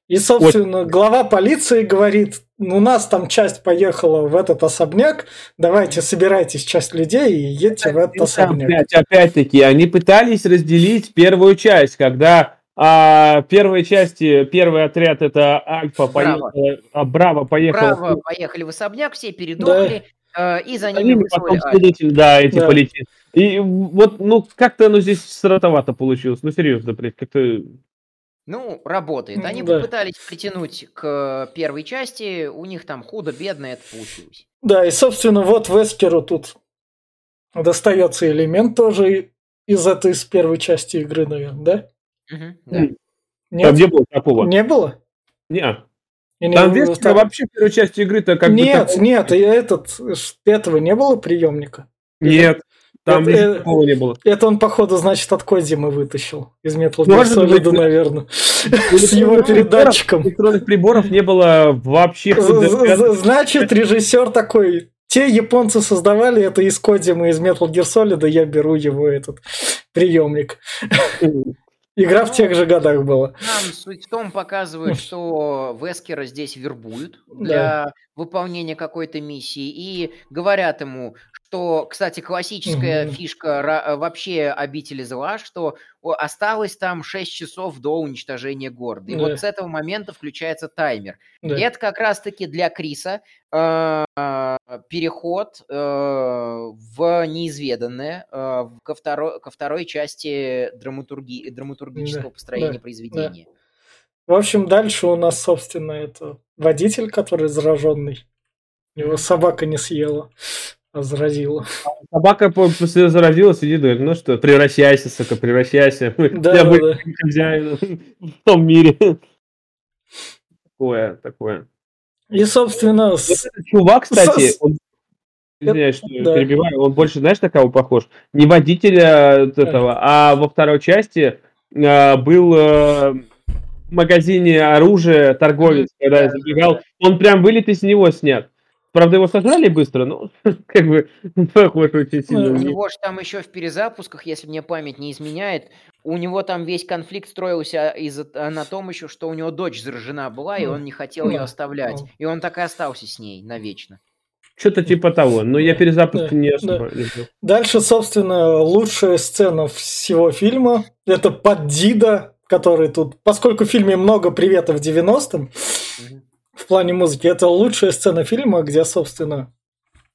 И, собственно, глава полиции говорит, у нас там часть поехала в этот особняк, давайте собирайтесь часть людей и едьте в этот Ну, особняк. Опять, опять-таки, они пытались разделить первую часть, когда а, первой части первый отряд это Альфа Браво. поехала, а Браво поехала. Браво, поехали в особняк, все передохли, э, и за ними ними потом Альфа. следователь, да, эти Да. полетели. И вот, ну, как-то оно здесь сратовато получилось. Ну, серьезно, блядь, как-то... Ну, работает. Они Да. попытались притянуть к первой части, у них там худо-бедно это получилось. Да, и, собственно, вот Вескеру тут достается элемент тоже из этой из первой части игры, наверное, да? Мгм, да. М, Нет? Там не было такого. Не было? Не. Или Там в- Вескера там- вообще в первой части игры-то как бы... Нет, нет, и этот, ш- этого не было приемника. Нет. Там Это- ничего э, такого не было. Это он, походу, значит, от Кодзимы вытащил. Из Metal Gear Может быть, Solid, да. наверное. С его передатчиком. Электронных приборов не было вообще. З- з- Значит, режиссер такой, те японцы создавали это из Кодзимы, из Metal Gear Solid, я беру его этот приемник. Игра в тех же годах была. Нам суть в том показывает, что Вескера здесь вербуют для выполнения какой-то миссии и говорят ему, что, кстати, классическая Мгм. фишка ра- вообще обители зла, что осталось там 6 часов до уничтожения города. И Да. вот с этого момента включается таймер. Да. И это как раз-таки для Криса э, переход э, в неизведанное э, ко, второй, ко второй части драматурги, драматургического Да, построения да, произведения. В общем, дальше у нас, собственно, это водитель, который зараженный. Его собака не съела, а заразила. Собака по- после заразилась, сидит, говорит, ну что, превращайся, сука, превращайся. Да, Я да, буду да. хозяином в том мире. Такое, такое. И, собственно, этот чувак, кстати, он, извиняюсь, что Да. перебиваю, он больше, знаешь, на кого похож? Не водителя вот этого, а во второй части а, был э, в магазине оружия торговец, когда я забегал, он прям вылет из него снят. Правда, его сожрали быстро, но как бы похож очень сильно. У на него. же там еще в перезапусках, если мне память не изменяет, у него там весь конфликт строился из на том еще, что у него дочь заражена была, и Ну, он не хотел ее да, оставлять. ну. И он так и остался с ней навечно. Что-то типа того. Но я Да, перезапуск да, не да. особо люблю. Дальше, собственно, лучшая сцена всего фильма. Это под Дида, который тут... Поскольку в фильме много приветов 90-м, Мгм. В плане музыки, это лучшая сцена фильма, где, собственно...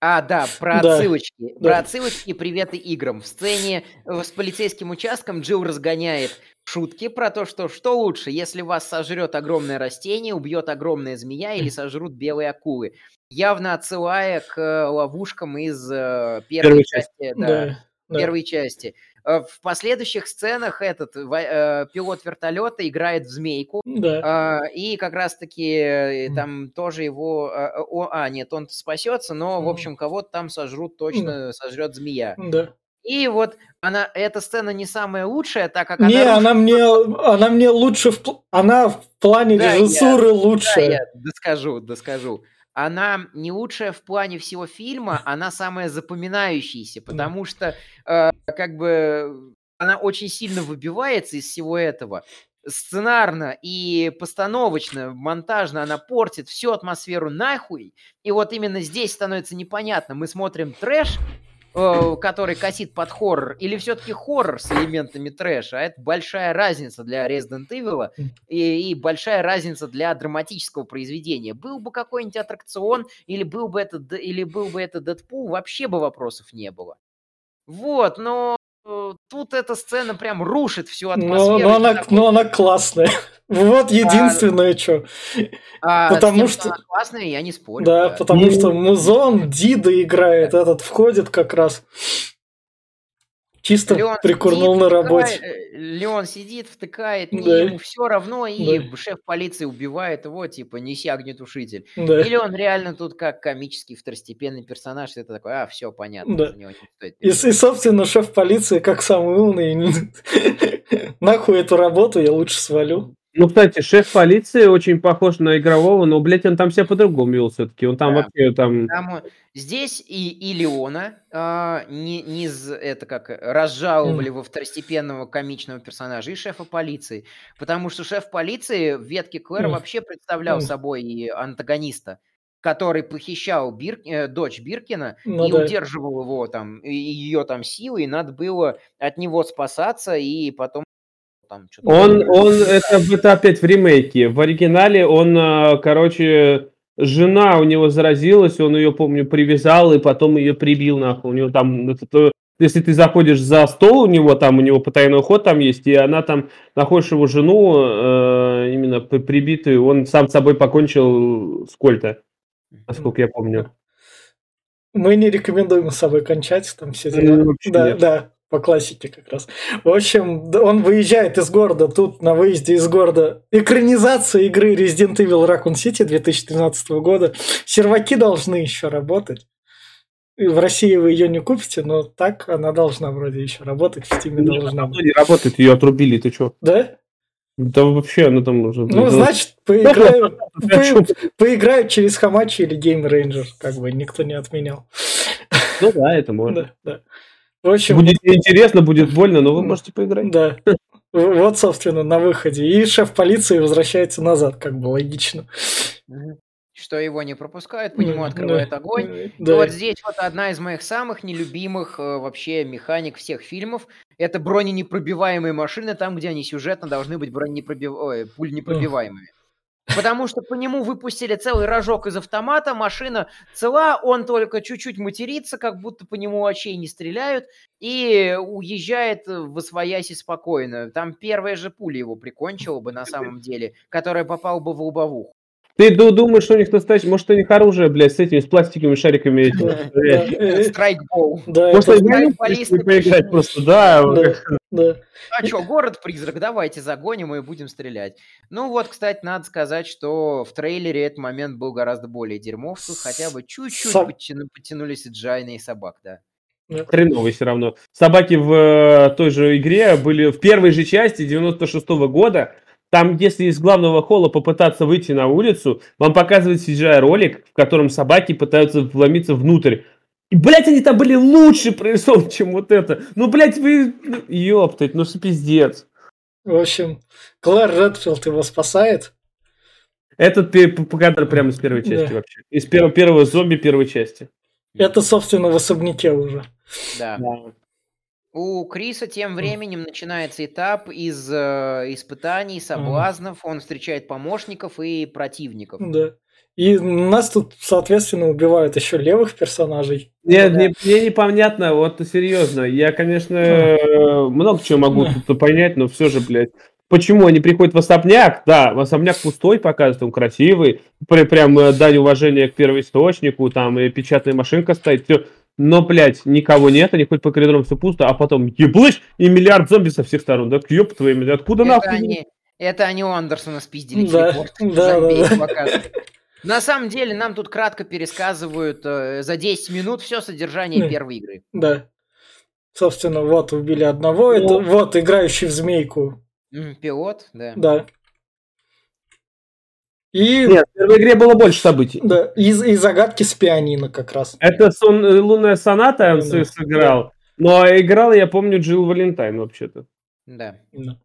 А, да, про Да, отсылочки. да. Про отсылочки и приветы играм. В сцене с полицейским участком Джилл разгоняет шутки про то, что что лучше, если вас сожрет огромное растение, убьет огромная змея или сожрут белые акулы. Явно отсылая к э, ловушкам из э, первой Первой части. части. да, Да, да. первой части. Э, В последующих сценах этот во- э, пилот вертолета играет в змейку, Да. а, и как раз-таки э, там тоже его... а, о- А, нет, он спасется, но, в общем, кого-то там сожрут точно, сожрет змея. Да. И вот она, эта сцена не самая лучшая, так как Не, она... она мне, она мне лучше в, она в плане Да, я- режиссуры Да, я доскажу, доскажу. Она не лучшая в плане всего фильма, она самая запоминающаяся, потому что э, как бы она очень сильно выбивается из всего этого. Сценарно и постановочно, монтажно она портит всю атмосферу нахуй. И вот именно здесь становится непонятно, мы смотрим трэш, который косит под хоррор, или все-таки хоррор с элементами трэша. А это большая разница для Resident Evil и, и большая разница для драматического произведения. Был бы какой-нибудь аттракцион, или был бы это, Д- или был бы это Дэдпул, вообще бы вопросов не было. Вот, но э, тут эта сцена прям рушит всю Но, атмосферу. но, она, такой- но она классная. Вот единственное, что. А потому тем, что- она классная, я не спорю. Да, да. потому Ну, что музон Дида играет, этот входит как раз. Чисто Леон прикурнул сидит, на втыкает, работе. э, Леон сидит, втыкает, Да. ему все равно, и Да. шеф полиции убивает его, типа, неси огнетушитель. Да. Или он реально тут как комический второстепенный персонаж, ты такой, а, все понятно, Да. него не стоит И, и, собственно, шеф полиции, как самый умный, нахуй эту работу, я лучше свалю. Ну, кстати, шеф полиции очень похож на игрового, но, блядь, он там себя по-другому вел все-таки. Он там Да. вообще там... Там, э, здесь и, и Леона а, не, не з- это как э, разжаловали во второстепенного комичного персонажа и шефа полиции, потому что шеф полиции в ветке Клэр вообще представлял собой и антагониста, который похищал Бир- э, дочь Биркина Ну и да. удерживал его там и ее там силой, и надо было от него спасаться и потом там что-то. Он, он, это, это опять в ремейке. В оригинале он, а, короче, жена у него заразилась, он ее, помню, привязал и потом ее прибил, нахуй. У него там, это то- если ты заходишь за стол у него, там у него потайной ход там есть, и она там, находишь его жену, э, именно при- прибитую, он сам с собой покончил с Кольта, насколько я помню. Мы не рекомендуем с собой кончать, там все Ну, дела. вообще Да, нет. да, по классике как раз. В общем, он выезжает из города, тут на выезде из города экранизация игры Resident Evil Raccoon City 2013 года. Серваки должны еще работать. И В России вы ее не купите, но так она должна вроде еще работать, в Стиме должна быть. не работает, ее отрубили, ты что? Да? Да вообще она там уже... Ну, значит, поиграю, по- поиграю через Хамачи или Game Ranger, как бы никто не отменял. Ну да, это можно. Да, да. В общем, Будет интересно, будет больно, но вы можете поиграть. Да. Вот, собственно, на выходе. И шеф полиции возвращается назад, как бы логично. Что его не пропускают, по нему открывает Да. огонь. Да. И вот здесь вот одна из моих самых нелюбимых э, вообще механик всех фильмов. Это броненепробиваемые машины, там, где они сюжетно должны быть броненепробив... Ой, пуленепробиваемыми. Потому что по нему выпустили целый рожок из автомата, машина цела, он только чуть-чуть матерится, как будто по нему очей не стреляют, и уезжает в освояси спокойно. Там первая же пуля его прикончила бы на самом деле, которая попала бы в лобовуху. Ты ду- думаешь, что у них настоящее... Может, у них оружие, блядь, с этими, с пластиковыми шариками э, Страйкбол. Вдвоем баллисты пришли поиграть просто, да. А что, город-призрак, давайте загоним и будем стрелять. Ну вот, кстати, надо сказать, что в трейлере этот момент был гораздо более дерьмов. Тут хотя бы чуть-чуть подтяну- подтянули Джайна и собак, да. Хреновый все равно. Собаки в э, той же игре были в первой же части 96 года. Там, если из главного холла попытаться выйти на улицу, вам показывают CGI-ролик, в котором собаки пытаются вломиться внутрь. И, блядь, они там были лучше прорисованы, чем вот это. Ну, блядь, вы... ну, Ёптать, ну что пиздец. В общем, Клэр Редфилд его спасает. Этот кадр прямо из первой части Да. вообще. Из первого, первого зомби первой части. Это, собственно, в особняке уже. Да. У Криса тем временем начинается этап из э, испытаний, соблазнов. Он встречает помощников и противников. Да. И нас тут, соответственно, убивают еще левых персонажей. Нет, да. мне, мне непонятно, вот серьезно. Я, конечно, э, много чего могу тут понять, но все же, блядь. Почему они приходят в особняк? Да, в особняк пустой показывает, он красивый, при- прям э, дань уважения к первоисточнику, там и печатная машинка стоит, все. Но, блядь, никого нет, они ходят по коридорам, все пусто, а потом еблыш и миллиард зомби со всех сторон. Да ёб твою, мать, откуда Это нахуй? они, это они у Андерсона спиздили Да, телепорт. да. На самом деле, нам тут кратко пересказывают э, за 10 минут все содержание Да. первой игры. Да. Собственно, вот убили одного. Это вот играющий в змейку. Пилот, да. Да. И, Нет, в первой игре было больше событий. да, и, и загадки с пианино как раз. Это сон, э, лунная соната он Ну да. сыграл. Но играл, я помню, Джилл Валентайн вообще-то. Да. Да.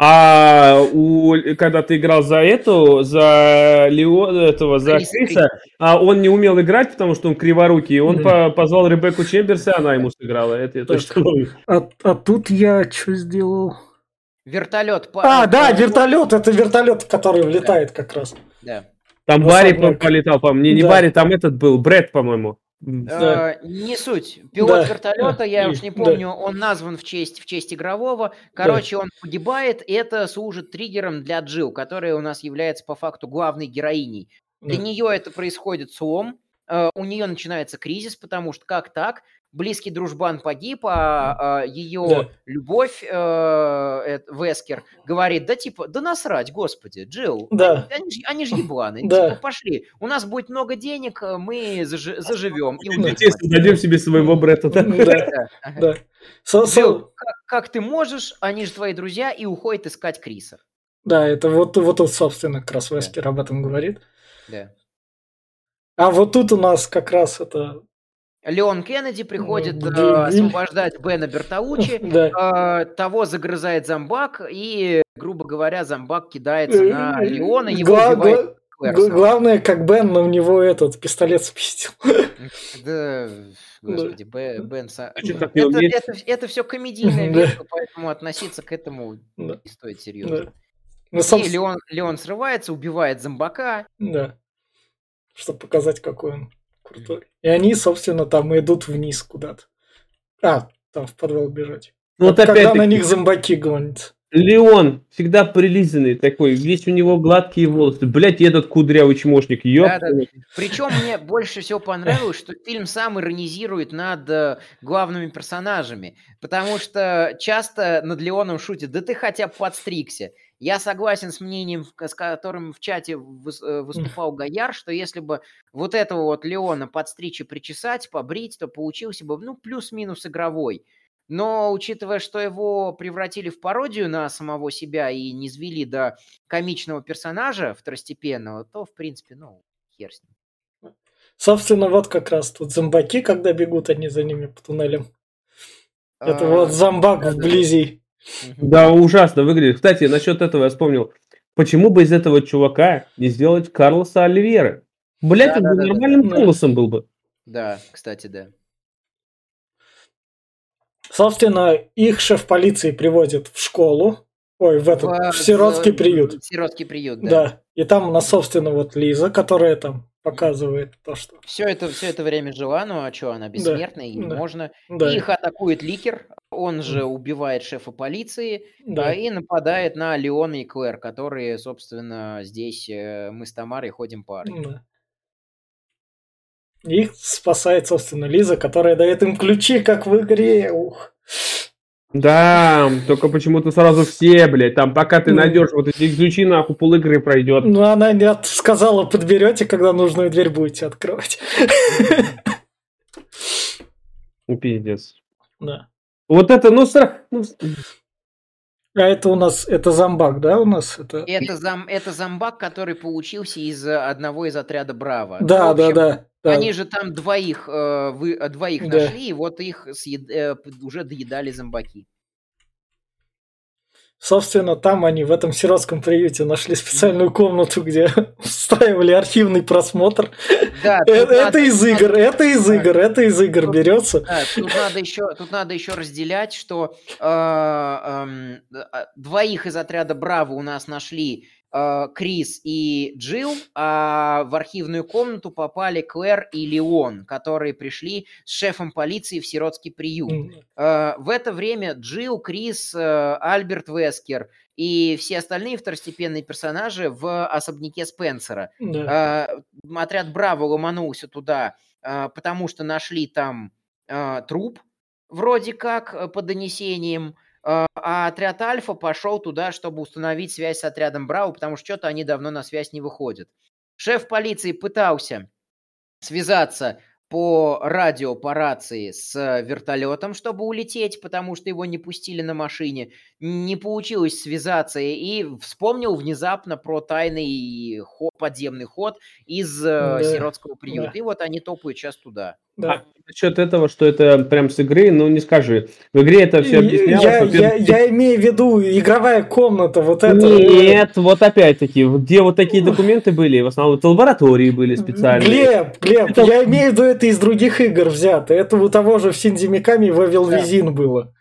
А у, когда ты играл за эту, за Лео, этого, за Криса, Криса, а он не умел играть, потому что он криворукий, он по- позвал Ребекку Чемберс, и она ему сыграла. Это я точно помню. А, а тут я что сделал? Вертолет. А, да, вертолет. Это вертолет, который влетает как раз. Да. Там Ну, Барри особняк. полетал, по-моему. Не, не Да. Барри, там этот был, Брэд, по-моему. Да. Э, Не суть. Пилот Да. вертолета, я Да. уж не Да. помню, он назван в честь, в честь игрового. Короче, он погибает, это служит триггером для Джил, которая у нас является по факту главной героиней. Для Да. нее это происходит слом, э, у нее начинается кризис, потому что как так? Близкий дружбан погиб, а, ее Да. любовь, э, э, Вескер, говорит, да типа, да насрать, господи, Джилл, Да. они, ж- они же ебланы, Да. типа, пошли, у нас будет много денег, э, мы зажи- заживем. И Детей создадим себе своего Бретта. да? Да, Да, да. Со- Джилл, как, как ты можешь, они же твои друзья, и уходит искать Криса. Да, это вот, вот тут, собственно, как раз Вескер об этом говорит. Да. А вот тут у нас как раз это... Леон Кеннеди приходит э, освобождать Бена Бертаучи. Да. Э, того загрызает зомбак, и, грубо говоря, зомбак кидается на Леона, его Гла- убивает гла- Клэр г- сразу. Главное, как Бен на него этот пистолет спиздил. Да, господи, Бен... Это, все комедийная Да. вещь, поэтому относиться к этому Да. не стоит серьезно. Да. Ну, И собственно, Леон, Леон срывается, убивает зомбака. да. Чтобы показать, какой он крутой. И они, собственно, там идут вниз куда-то. А, там в подвал бежать. Ну вот Когда опять на них зомбаки гонятся. Леон всегда прилизанный такой, весь у него гладкие волосы. Блять, этот кудрявый чмошник, ёб. Да, да. Причем мне больше всего понравилось, что фильм сам иронизирует над э, главными персонажами, потому что часто над Леоном шутят, да ты хотя бы подстригся. Я согласен с мнением, с которым в чате э, выступал Гояр, что если бы вот этого вот Леона подстричь и причесать, побрить, то получился бы, ну, плюс-минус игровой. Но учитывая, что его превратили в пародию на самого себя и не звели до комичного персонажа второстепенного, то, в принципе, ну, хер с ним. Собственно, вот как раз тут зомбаки, когда бегут они за ними по туннелям. Это А, вот зомбак вблизи. Да, ужасно выглядит. Кстати, насчет этого я вспомнил. Почему бы из этого чувака не сделать Карлоса Оливьера? Блять, он бы Да-да-да-да. нормальным Да. голосом был бы. Да, кстати, да. Собственно, их шеф полиции приводит в школу, ой, в этот, в, В- сиротский в- приют. Сиротский приют, да. Да. И там у нас, собственно, вот Лиза, которая там показывает то, что... Все это, все это время жила, ну а что, она бессмертная, ей да. можно. Да, Их атакует Ликер, он же убивает шефа полиции да. а, и нападает на Леона и Клэр, которые, собственно, здесь э, мы с Тамарой ходим парой. Да. Их спасает, собственно, Лиза, которая дает им ключи, как в игре. Ух. Да, только почему-то сразу все, блядь, там пока ты Ну. найдешь вот эти ключи, нахуй пол игры пройдет. Ну, она не от- сказала, подберете, когда нужную дверь будете открывать. Ну, пиздец. Да. Вот это, ну, сра- ну, А это у нас, это зомбак, да, у нас? Это... Это, зам, это зомбак, который получился из одного из отряда Браво. Да, общем, да. да. Они же там двоих, э, вы, э, двоих Да. нашли, и вот их съед- э, уже доедали зомбаки. Собственно, там они в этом сиротском приюте нашли специальную комнату, где устраивали архивный просмотр. Да, Э, Это надо- из игр, это из игр, это из игр Тут- берется. Да, тут надо еще, тут надо еще разделять, что э, эм, э, двоих из отряда Браво у нас нашли Крис и Джилл, а в архивную комнату попали Клэр и Леон, которые пришли с шефом полиции в сиротский приют. Э, В это время Джилл, Крис, э, Альберт Вескер и все остальные второстепенные персонажи в особняке Спенсера. Э, Отряд Браво ломанулся туда, э, потому что нашли там э, труп, вроде как, э, по донесениям. Э, А отряд Альфа пошел туда, чтобы установить связь с отрядом Браво, потому что что-то они давно на связь не выходят. Шеф полиции пытался связаться по радио, по рации с вертолетом, чтобы улететь, потому что его не пустили на машине. Не получилось связаться и вспомнил внезапно про тайный ход, подземный ход из э, Да, сиротского приюта. да. И вот они топают сейчас туда. Да. насчет этого, что это прям с игры, ну, не скажи. В игре это все объяснялось. Я, я, я имею в виду игровая комната, вот это. Нет, вот опять-таки, где вот такие документы были, в основном в лаборатории были специальные. Глеб, Глеб, Это- я имею в виду это из других игр взято. Это у того же в Синди Миками Вавил Да. Визин было.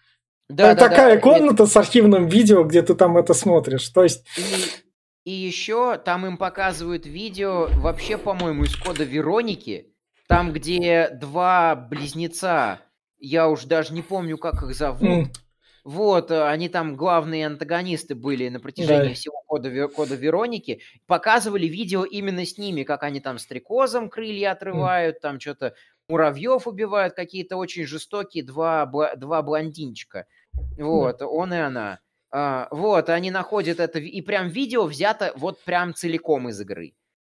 Да, Там такая комната с архивным видео, где ты там это смотришь. То есть, И, и еще там им показывают видео, вообще, по-моему, из кода Вероники, там, где два близнеца, я уж даже не помню, как их зовут, м, Вот, э, они там главные антагонисты были на протяжении Да. всего кода, кода Вероники. Показывали видео именно с ними, как они там стрекозом крылья отрывают, там что-то муравьев убивают, какие-то очень жестокие два, два блондинчика. Вот, он и она. А, вот, они находят это, и прям видео взято вот прям целиком из игры.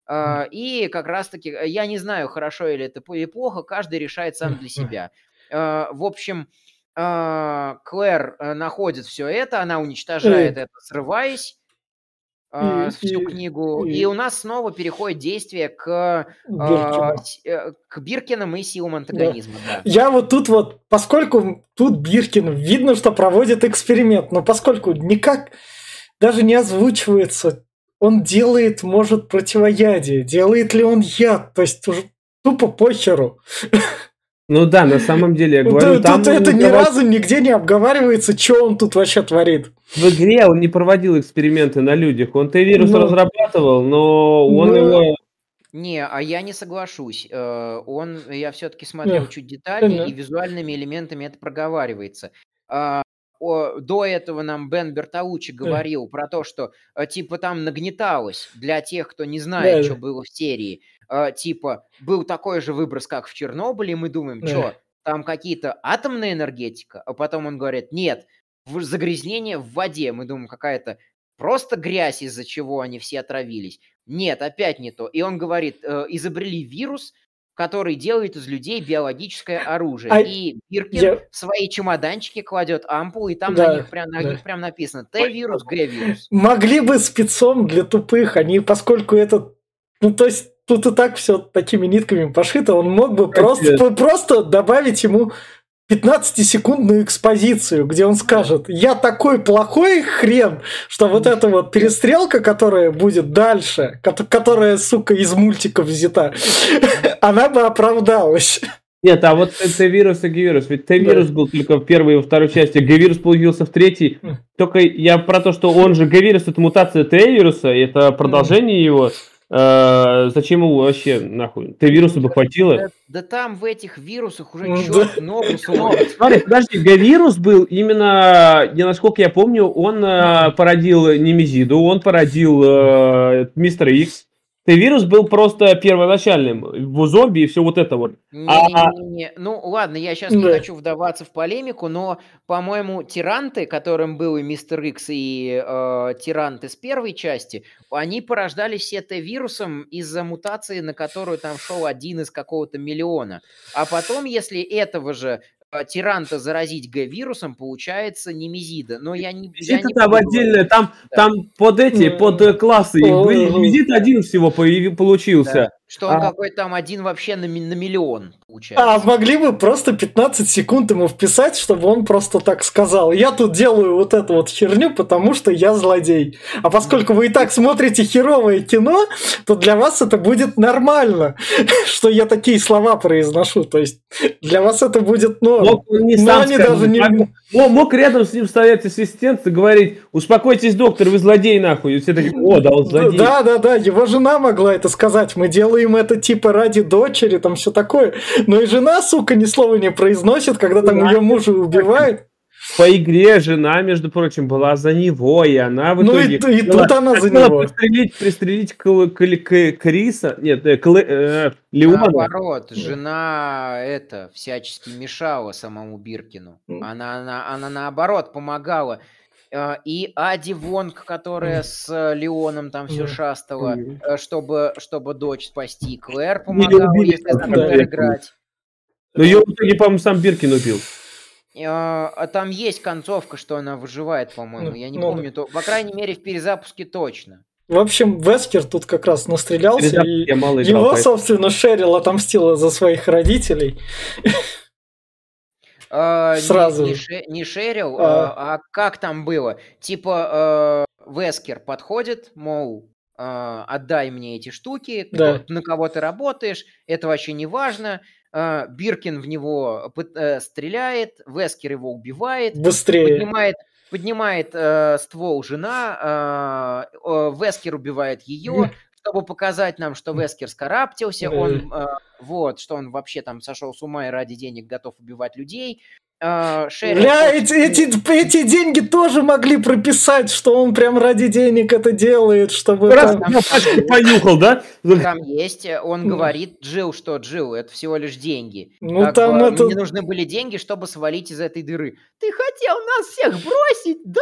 А, и как раз-таки, э, я не знаю, хорошо или это или плохо, каждый решает сам для себя. А, в общем, Клэр э, находит все это, она уничтожает это, срываясь а, И- всю книгу, и- и у нас снова переходит действие к, а, Биркину. э, к Биркинам и силам антагонизма. да. Я вот тут вот, поскольку тут Биркин, видно, что проводит эксперимент, но поскольку никак даже не озвучивается, он делает, может, противоядие, делает ли он яд, то есть тупо похеру. Ну да, на самом деле, я говорю, Тут там это он ни провод- разу нигде не обговаривается, что он тут вообще творит. в игре он не проводил эксперименты на людях. Он Т-вирус Ну. разрабатывал, но он Ну. его... Не, а я не соглашусь. Э, Он, я все-таки смотрел Эх, чуть детальнее, и визуальными элементами это проговаривается. А, о, До этого нам Бен Бертаучи говорил про то, что э, типа там нагнеталось для тех, кто не знает, Да, что да. было в серии. Э, Типа был такой же выброс, как в Чернобыле, и мы думаем, что там какие-то атомная энергетика, а потом он говорит, нет, загрязнение в воде. Мы думаем, какая-то просто грязь, из-за чего они все отравились. Нет, опять не то. И он говорит, э, изобрели вирус, который делает из людей биологическое оружие. А и Биркин я- в свои чемоданчики кладет ампулы, и там Да, на них прям, на да. них прям написано Т-вирус, Г-вирус. Могли бы спецом для тупых, они, поскольку это... Ну, то есть, тут и так все такими нитками пошито, он мог бы просто, просто добавить ему 15-секундную экспозицию, где он скажет, я такой плохой хрен, что вот эта вот перестрелка, которая будет дальше, которая, сука, из мультиков взята, она бы оправдалась. Нет, а вот Т-вирус и Г-вирус. Ведь Т-вирус да. был только в первой и во второй части, Г-вирус появился в третьей. Только я про то, что он же Г-вирус, это мутация Т-вируса, это продолжение его. Э, зачем его вообще нахуй? Т-вируса бы хватило. Да, да там в этих вирусах уже черт ногу сломит. Смотри, подожди, Г-вирус был именно, не насколько я помню, он э, породил Немезиду, он породил э, Мистера Икс. Т-вирус был просто первоначальным. В зомби и все вот это вот. Не-не-не. А... Ну, ладно, я сейчас не хочу вдаваться в полемику, но, по-моему, тиранты, которым был и Мистер Икс, и э, тиранты с первой части, они порождались все Т-вирусом из-за мутации, на которую там шел один из какого-то миллиона. А потом, если этого же тиранта заразить Г-вирусом, получается немезида. Но я не... Немезид это не отдельное, там, да. там под эти, под э, классы их были. Немезид один всего получился. Да. Что он а... какой-то там один вообще на, на миллион получается. А могли бы просто 15 секунд ему вписать, чтобы он просто так сказал. Я тут делаю вот эту вот херню, потому что я злодей. А поскольку вы и так смотрите херовое кино, то для вас это будет нормально, что я такие слова произношу. То есть для вас это будет норм. Мог, не Но они даже не... Мог, мог рядом с ним стоять ассистент и говорить, успокойтесь, доктор, вы злодей нахуй. И все такие, о, да, он злодей. Да, да, да, его жена могла это сказать. Мы делаем делаем это типа ради дочери, там все такое. Но и жена, сука, ни слова не произносит, когда там ее мужа убивает. По игре жена, между прочим, была за него, и она в итоге... Ну и, и тут она за него. Пристрелить, пристрелить к, к, к, Криса, нет, э, к, э, Леона. Наоборот, жена это всячески мешала самому Биркину. Она, она, она наоборот помогала. А, и Ади Вонг, которая с Леоном там все шастала, э, чтобы, чтобы дочь спасти. Клэр помогала, естественно, играть. Но ее в итоге, по-моему, сам Биркин убил. А, а там есть концовка, что она выживает, по-моему. Я не ну, помню. То, по крайней мере, в перезапуске точно. В общем, Вескер тут как раз настрелялся, и играл, его, собственно, Шерил отомстила за своих родителей. А, Сразу. Не, не, не шерил, а. а как там было? Типа э, Вескер подходит, мол, э, отдай мне эти штуки, да. на кого ты работаешь, это вообще не важно. Э, Биркин в него э, стреляет, Вескер его убивает. Быстрее. Поднимает, поднимает э, ствол жена, э, э, Вескер убивает ее, чтобы показать нам, что Вескер скараптился, он, э, вот, что он вообще там сошел с ума и ради денег готов убивать людей. Э, Шерри Бля, эти, эти, эти деньги тоже могли прописать, что он прям ради денег это делает, чтобы... Раз там... понюхал, да? Там есть, он говорит Джил, что Джил, это всего лишь деньги. Ну, так, там это... Мне нужны были деньги, чтобы свалить из этой дыры. Ты хотел нас всех бросить, да?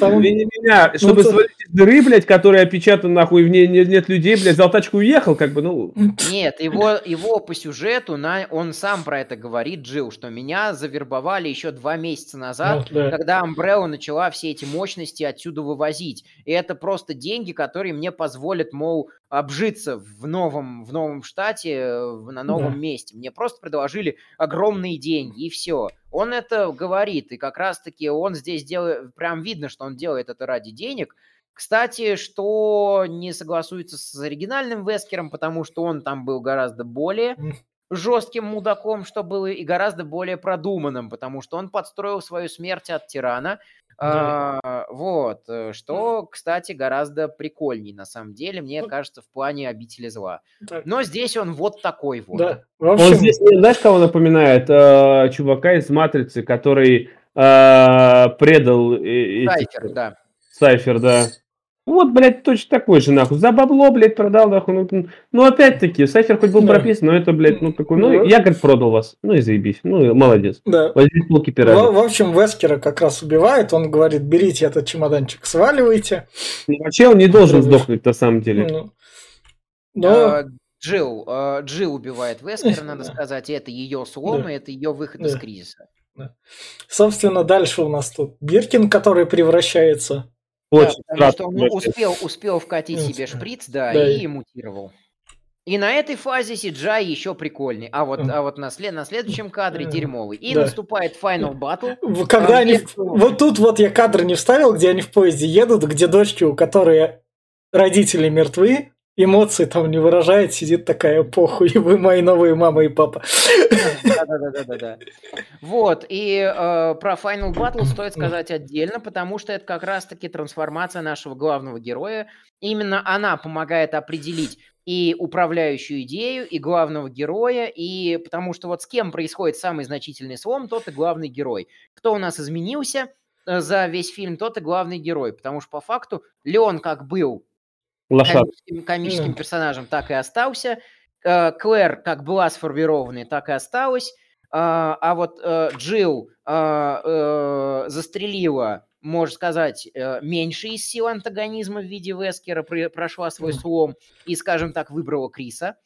Там... меня, ну, чтобы ну, свалить из дыры, блядь, которая опечатана, нахуй, в ней нет, нет людей, блядь, взял тачку и уехал, как бы, ну... Нет, его, его по сюжету, на, он сам про это говорит, Джил, что меня завербовали еще два месяца назад, ну, да. когда Umbrella начала все эти мощности отсюда вывозить. И это просто деньги, которые мне позволят, мол, обжиться в новом, в новом штате, э, на новом да. месте. Мне просто предложили огромные деньги, и все. Он это говорит, и как раз-таки он здесь делает, прям видно, что он делает это ради денег. Кстати, что не согласуется с оригинальным Вескером, потому что он там был гораздо более жестким мудаком, что было, и гораздо более продуманным, потому что он подстроил свою смерть от тирана, а, вот, э, что, кстати, гораздо прикольней на самом деле, мне ну, кажется, в плане обители зла. Так. Но здесь он вот такой вот. Да. общем... Он здесь, знаешь, кого напоминает? Э, чувака из Матрицы, который э, предал... Э, Сайфер, да. Сайфер, да. Вот, блядь, точно такой же, нахуй. За бабло, блядь, продал, нахуй. Ну, ну опять-таки, Сайфер хоть был да. прописан, но это, блядь, ну, такой, ну, я, говорит, продал вас. Ну, и заебись. Ну, молодец. Да. Возьмите полки пирога. В, в общем, Вескера как раз убивает. Он говорит, берите этот чемоданчик, сваливайте. Ну, вообще он не должен сдохнуть, на самом деле. Ну, но... А, Джилл, а, Джилл убивает Вескера, надо сказать, и это ее слом, да. и это ее выход да. из кризиса. Да. Собственно, дальше у нас тут Биркин, который превращается очень да, потому что он успел, успел вкатить себе шприц, да, да, и мутировал. И на этой фазе CGI еще прикольный. А вот, а вот на, след, на следующем кадре дерьмовый. И да. наступает Final Battle. Когда они... Где... Вот тут вот я кадр не вставил, где они в поезде едут, где дочки, у которой родители мертвы, эмоции там не выражает, сидит такая похуй, вы мои новые мама и папа. Да-да-да-да-да. Вот, и э, про Final Battle стоит сказать отдельно, потому что это как раз-таки трансформация нашего главного героя. Именно она помогает определить и управляющую идею, и главного героя, и потому что вот с кем происходит самый значительный слом, тот и главный герой. Кто у нас изменился э, за весь фильм, тот и главный герой, потому что по факту Леон как был комическим, комическим персонажем, так и остался. Э, Клэр как была сформированной, так и осталась. А, а вот э, Джилл э, застрелила, можно сказать, меньше из сил антагонизма в виде Вескера, прошла свой слом и, скажем так, выбрала Криса.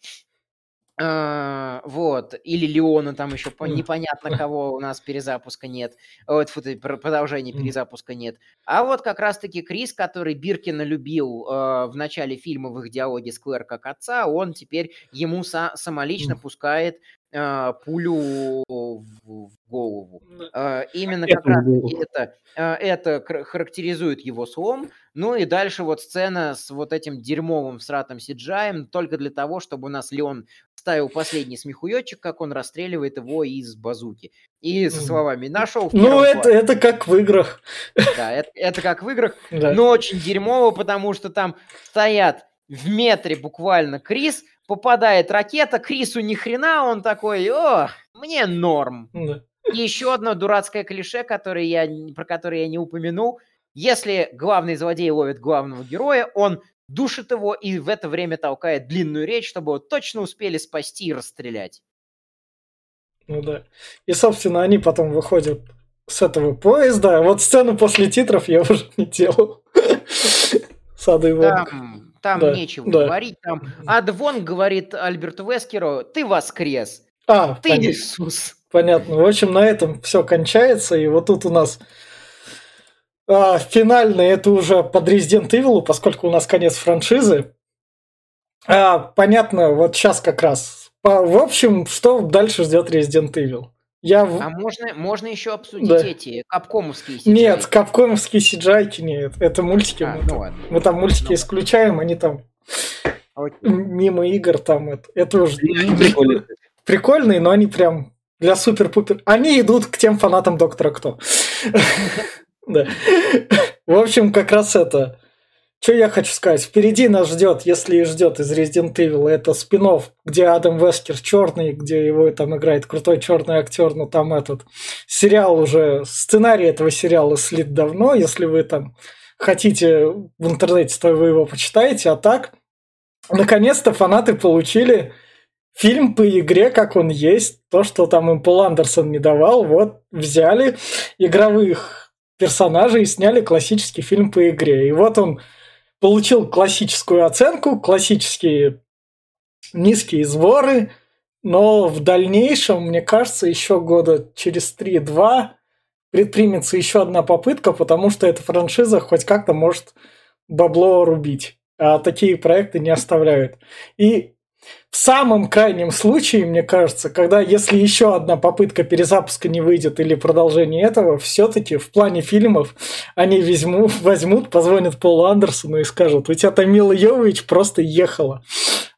А, вот, или Леона там еще непонятно кого у нас перезапуска нет, вот продолжения перезапуска нет. А вот как раз-таки Крис, который Биркина любил э, в начале фильма в их диалоге с Клэр как отца, он теперь ему са- самолично пускает э, пулю в, в голову. Э, именно как раз это, э, это характеризует его слом. Ну и дальше вот сцена с вот этим дерьмовым сратом Сиджаем только для того, чтобы у нас Леон ставил последний смехуёчек, как он расстреливает его из базуки. И со словами «нашел». Ну, это, это как в играх. Да, это, это как в играх, да. но очень дерьмово, потому что там стоят в метре буквально Крис, попадает ракета, Крису ни хрена, он такой, о, мне норм. Да. И еще одно дурацкое клише, которое я, про которое я не упомянул. Если главный злодей ловит главного героя, он душит его и в это время толкает длинную речь, чтобы его точно успели спасти и расстрелять. Ну да. И, собственно, они потом выходят с этого поезда. Вот сцену после титров я уже не делал. Сады и Там, да, нечего да. говорить. Там Адвон говорит Альберту Вескеру, ты воскрес. А, ты понятно. Иисус. Понятно. В общем, на этом все кончается. И вот тут у нас а, финальный это уже под Resident Evil, поскольку у нас конец франшизы. А, понятно, вот сейчас как раз. По, в общем, что дальше ждет Resident Evil? Я... А можно, можно еще обсудить да. эти капкомовские CGI? Нет, капкомовские CGI нет. Это мультики. А, мы, ну ладно. мы там мультики ну, исключаем, они там Окей. мимо игр там это. Это уже прикольные. прикольные, но они прям для супер-пупер. Они идут к тем фанатам Доктора Кто. Да. В общем, как раз это. Что я хочу сказать? Впереди нас ждет, если и ждет из Resident Evil, это спин где Адам Вескер черный, где его там играет крутой черный актер, но там этот сериал уже, сценарий этого сериала слит давно, если вы там хотите в интернете, то вы его почитаете, а так, наконец-то фанаты получили фильм по игре, как он есть, то, что там им Пол Андерсон не давал, вот взяли игровых персонажей и сняли классический фильм по игре. И вот он получил классическую оценку, классические низкие сборы, но в дальнейшем, мне кажется, еще года через 3-2 предпримется еще одна попытка, потому что эта франшиза хоть как-то может бабло рубить. А такие проекты не оставляют. И в самом крайнем случае, мне кажется, когда если еще одна попытка перезапуска не выйдет или продолжение этого, все-таки в плане фильмов они возьмут, возьмут, позвонят Полу Андерсону и скажут, у тебя там Мила Йовович просто ехала.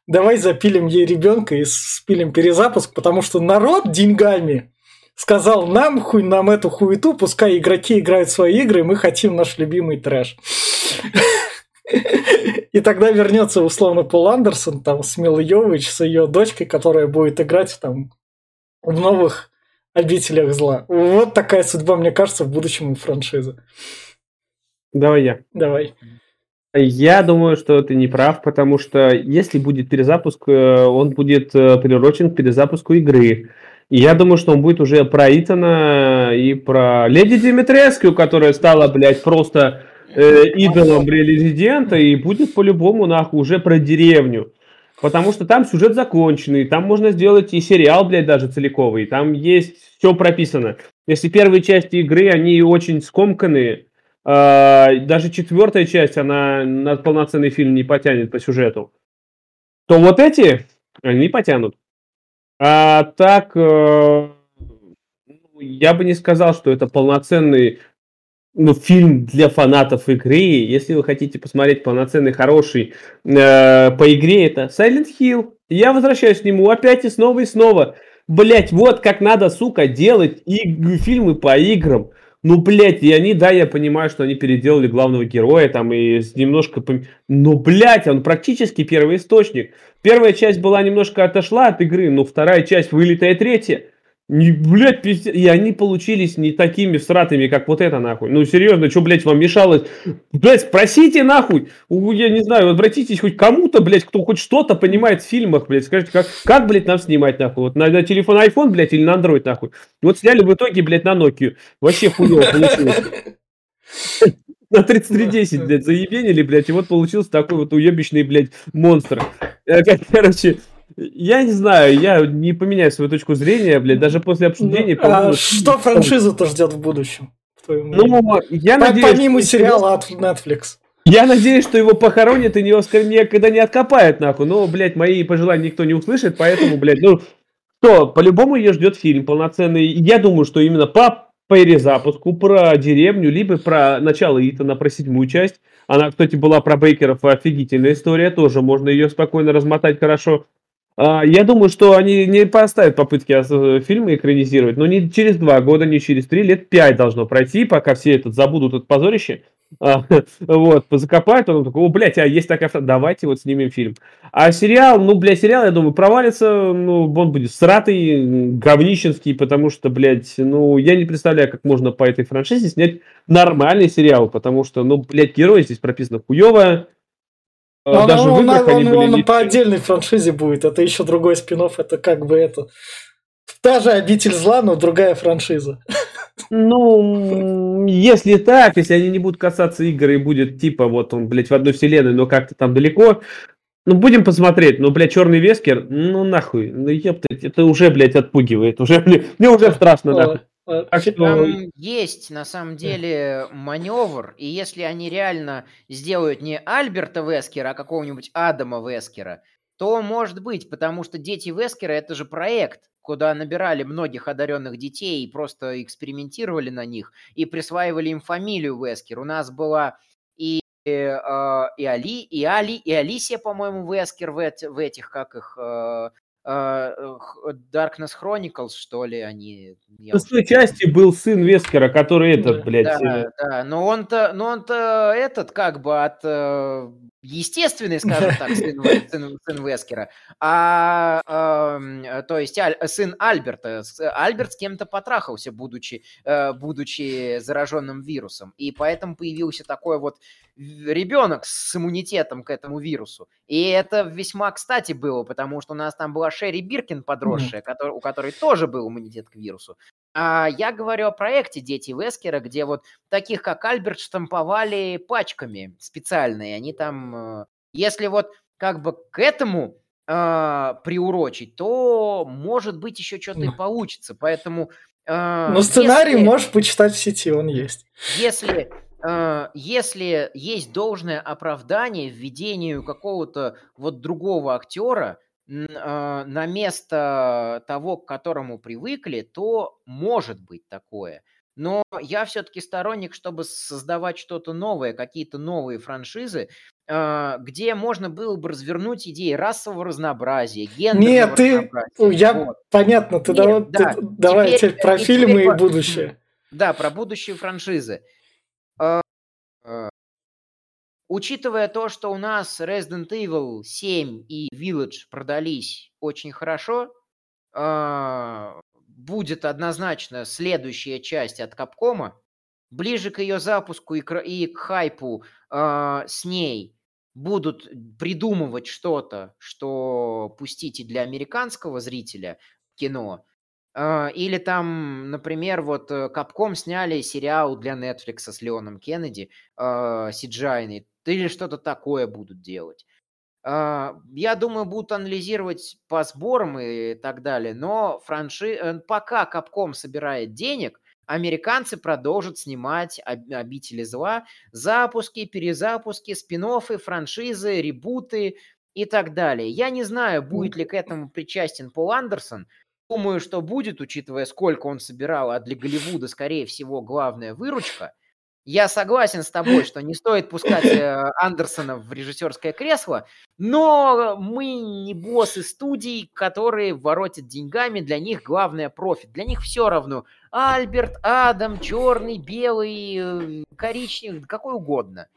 Давай запилим ей ребенка и спилим перезапуск, потому что народ деньгами сказал нам, хуй нам эту хуету, пускай игроки играют свои игры, мы хотим наш любимый трэш. И тогда вернется условно Пол Андерсон, там, с Милой Йович, с ее дочкой, которая будет играть там в новых обителях зла. Вот такая судьба, мне кажется, в будущем франшизы. Давай я. Давай. Я думаю, что ты не прав, потому что если будет перезапуск, э, он будет э, приурочен к перезапуску игры. И я думаю, что он будет уже про Итана и про Леди Димитреску, которая стала, блядь, просто э, идолом резидента и будет по-любому нахуй уже про деревню. Потому что там сюжет законченный, там можно сделать и сериал, блядь, даже целиковый. Там есть все прописано. Если первые части игры, они очень скомканные, э, даже четвертая часть, она на полноценный фильм не потянет по сюжету, то вот эти Они потянут. А так, э, я бы не сказал, что это полноценный ну, фильм для фанатов игры. Если вы хотите посмотреть полноценный, хороший э, по игре, это Silent Hill. Я возвращаюсь к нему опять и снова и снова. Блять, вот как надо, сука, делать и фильмы по играм. Ну, блядь, и они, да, я понимаю, что они переделали главного героя там и немножко... Пом... Но, блядь, он практически первый источник. Первая часть была немножко отошла от игры, но вторая часть вылитая третья. Не, блядь, пиздец. И они получились не такими всратыми, как вот это, нахуй. Ну, серьезно, что, блядь, вам мешалось? Блядь, спросите, нахуй. Я не знаю, обратитесь хоть кому-то, блядь, кто хоть что-то понимает в фильмах, блядь. Скажите, как, как блядь, нам снимать, нахуй? Вот на, на телефон iPhone, блядь, или на Android, нахуй? Вот сняли в итоге, блядь, на Nokia. Вообще хуево получилось. На 3310, блядь, заебенили, блядь, и вот получился такой вот уебищный, блядь, монстр. Э, короче, я не знаю, я не поменяю свою точку зрения, блядь, даже после обсуждения. Ну, а что франшиза-то ждет в будущем? Ну, я По, надеюсь... Помимо сериала от Netflix. Я надеюсь, что его похоронят и не Оскар никогда не откопают, нахуй. Но, блядь, мои пожелания никто не услышит, поэтому, блядь, ну, что, по-любому ее ждет фильм полноценный. Я думаю, что именно по перезапуску про деревню, либо про начало Итана, про седьмую часть. Она, кстати, была про Бейкеров офигительная история, тоже можно ее спокойно размотать хорошо. А, я думаю, что они не поставят попытки фильмы экранизировать, но не через два года, не через три, лет пять должно пройти, пока все этот забудут это позорище. А, вот, закопают, он такой, о, блядь, а есть такая давайте вот снимем фильм. А сериал, ну, блядь, сериал, я думаю, провалится, ну, он будет сратый, говнищенский, потому что, блядь, ну, я не представляю, как можно по этой франшизе снять нормальный сериал, потому что, ну, блядь, герой здесь прописано хуево, но Даже он, он, он, он, он по отдельной франшизе будет. Это еще другой спин это как бы это. Та же обитель зла, но другая франшиза. Ну, если так, если они не будут касаться игр и будет типа вот он, блядь, в одной вселенной, но как-то там далеко, ну, будем посмотреть. Ну, блядь, черный вескер, ну, нахуй. Ну, ептать, это уже, блядь, отпугивает. Уже, блядь, мне уже страшно, нахуй. Так э, что... Там есть на самом деле маневр, и если они реально сделают не Альберта Вескера, а какого-нибудь Адама Вескера, то может быть, потому что дети Вескера это же проект, куда набирали многих одаренных детей и просто экспериментировали на них и присваивали им фамилию Вескер. У нас была и и, э, и Али, и Али, и Алисия, по-моему, Вескер в, эти, в этих, как их, э, Darkness Chronicles, что ли, они... В шестой части был сын Вескера, который этот, блядь... Да, да, но он-то, но он-то этот как бы от э, естественный, скажем так, сын, сын, сын Вескера, а, а то есть аль, сын Альберта. Альберт с кем-то потрахался, будучи, э, будучи зараженным вирусом, и поэтому появился такой вот ребенок с иммунитетом к этому вирусу. И это весьма кстати было, потому что у нас там была Шерри Биркин подросшая, mm. который, у которой тоже был иммунитет к вирусу. А я говорю о проекте «Дети Вескера», где вот таких, как Альберт, штамповали пачками специальные. Они там, э, если вот как бы к этому э, приурочить, то, может быть, еще что-то и получится. Поэтому... Э, ну, сценарий если, можешь почитать в сети, он есть. Если, э, если есть должное оправдание введению какого-то вот другого актера, а, на место того, к которому привыкли, то может быть такое. Но я все-таки сторонник, чтобы создавать что-то новое, какие-то новые франшизы, а, где можно было бы развернуть идеи расового разнообразия, гендерного Нет, ты, я, вот. понятно, ты, Нет, давай, да. ты давай теперь, про фильмы теперь, и будущее. Да, про будущие франшизы. А, Учитывая то, что у нас Resident Evil 7 и Village продались очень хорошо, а, будет однозначно следующая часть от Капкома. Ближе к ее запуску и к, и к хайпу э, с ней будут придумывать что-то, что пустить и для американского зрителя кино. Э, или там, например, вот Капком сняли сериал для Netflix с Леоном Кеннеди, э, Сиджайный или что-то такое будут делать. А, я думаю, будут анализировать по сборам и так далее, но франши... Э, пока Капком собирает денег, американцы продолжат снимать «Обители зла», запуски, перезапуски, спин франшизы, ребуты, и так далее. Я не знаю, будет ли к этому причастен Пол Андерсон. Думаю, что будет, учитывая, сколько он собирал, а для Голливуда, скорее всего, главная выручка. Я согласен с тобой, что не стоит пускать э, Андерсона в режиссерское кресло, но мы не боссы студий, которые воротят деньгами, для них главное профит. Для них все равно. Альберт, Адам, черный, белый, э, коричневый, какой угодно.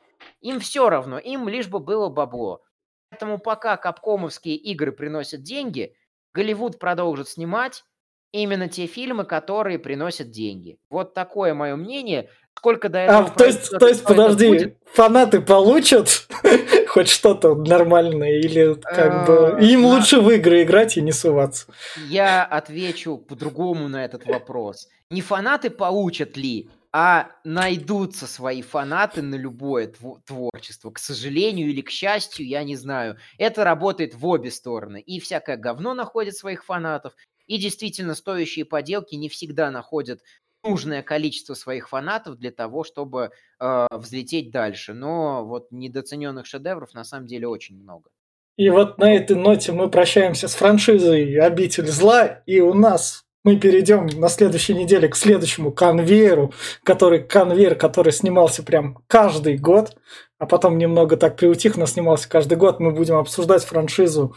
Им все равно, им лишь бы было бабло. Поэтому пока капкомовские игры приносят деньги, Голливуд продолжит снимать именно те фильмы, которые приносят деньги. Вот такое мое мнение. Сколько до этого... А, то есть, то есть подожди, будет? фанаты получат хоть что-то нормальное, или как бы им лучше в игры играть и не суваться? Я отвечу по-другому на этот вопрос. Не фанаты получат ли, а найдутся свои фанаты на любое творчество. К сожалению или к счастью, я не знаю. Это работает в обе стороны. И всякое говно находит своих фанатов, и действительно стоящие поделки не всегда находят нужное количество своих фанатов для того, чтобы э, взлететь дальше. Но вот недооцененных шедевров на самом деле очень много. И вот на этой ноте мы прощаемся с франшизой «Обитель зла», и у нас мы перейдем на следующей неделе к следующему конвейеру, который конвейер, который снимался прям каждый год, а потом немного так приутих, но снимался каждый год. Мы будем обсуждать франшизу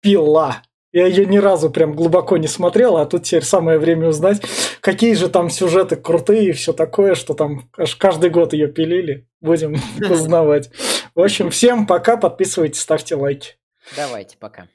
«Пила». Я ее ни разу прям глубоко не смотрел, а тут теперь самое время узнать, какие же там сюжеты крутые и все такое, что там аж каждый год ее пилили. Будем узнавать. В общем, всем пока, подписывайтесь, ставьте лайки. Давайте, пока.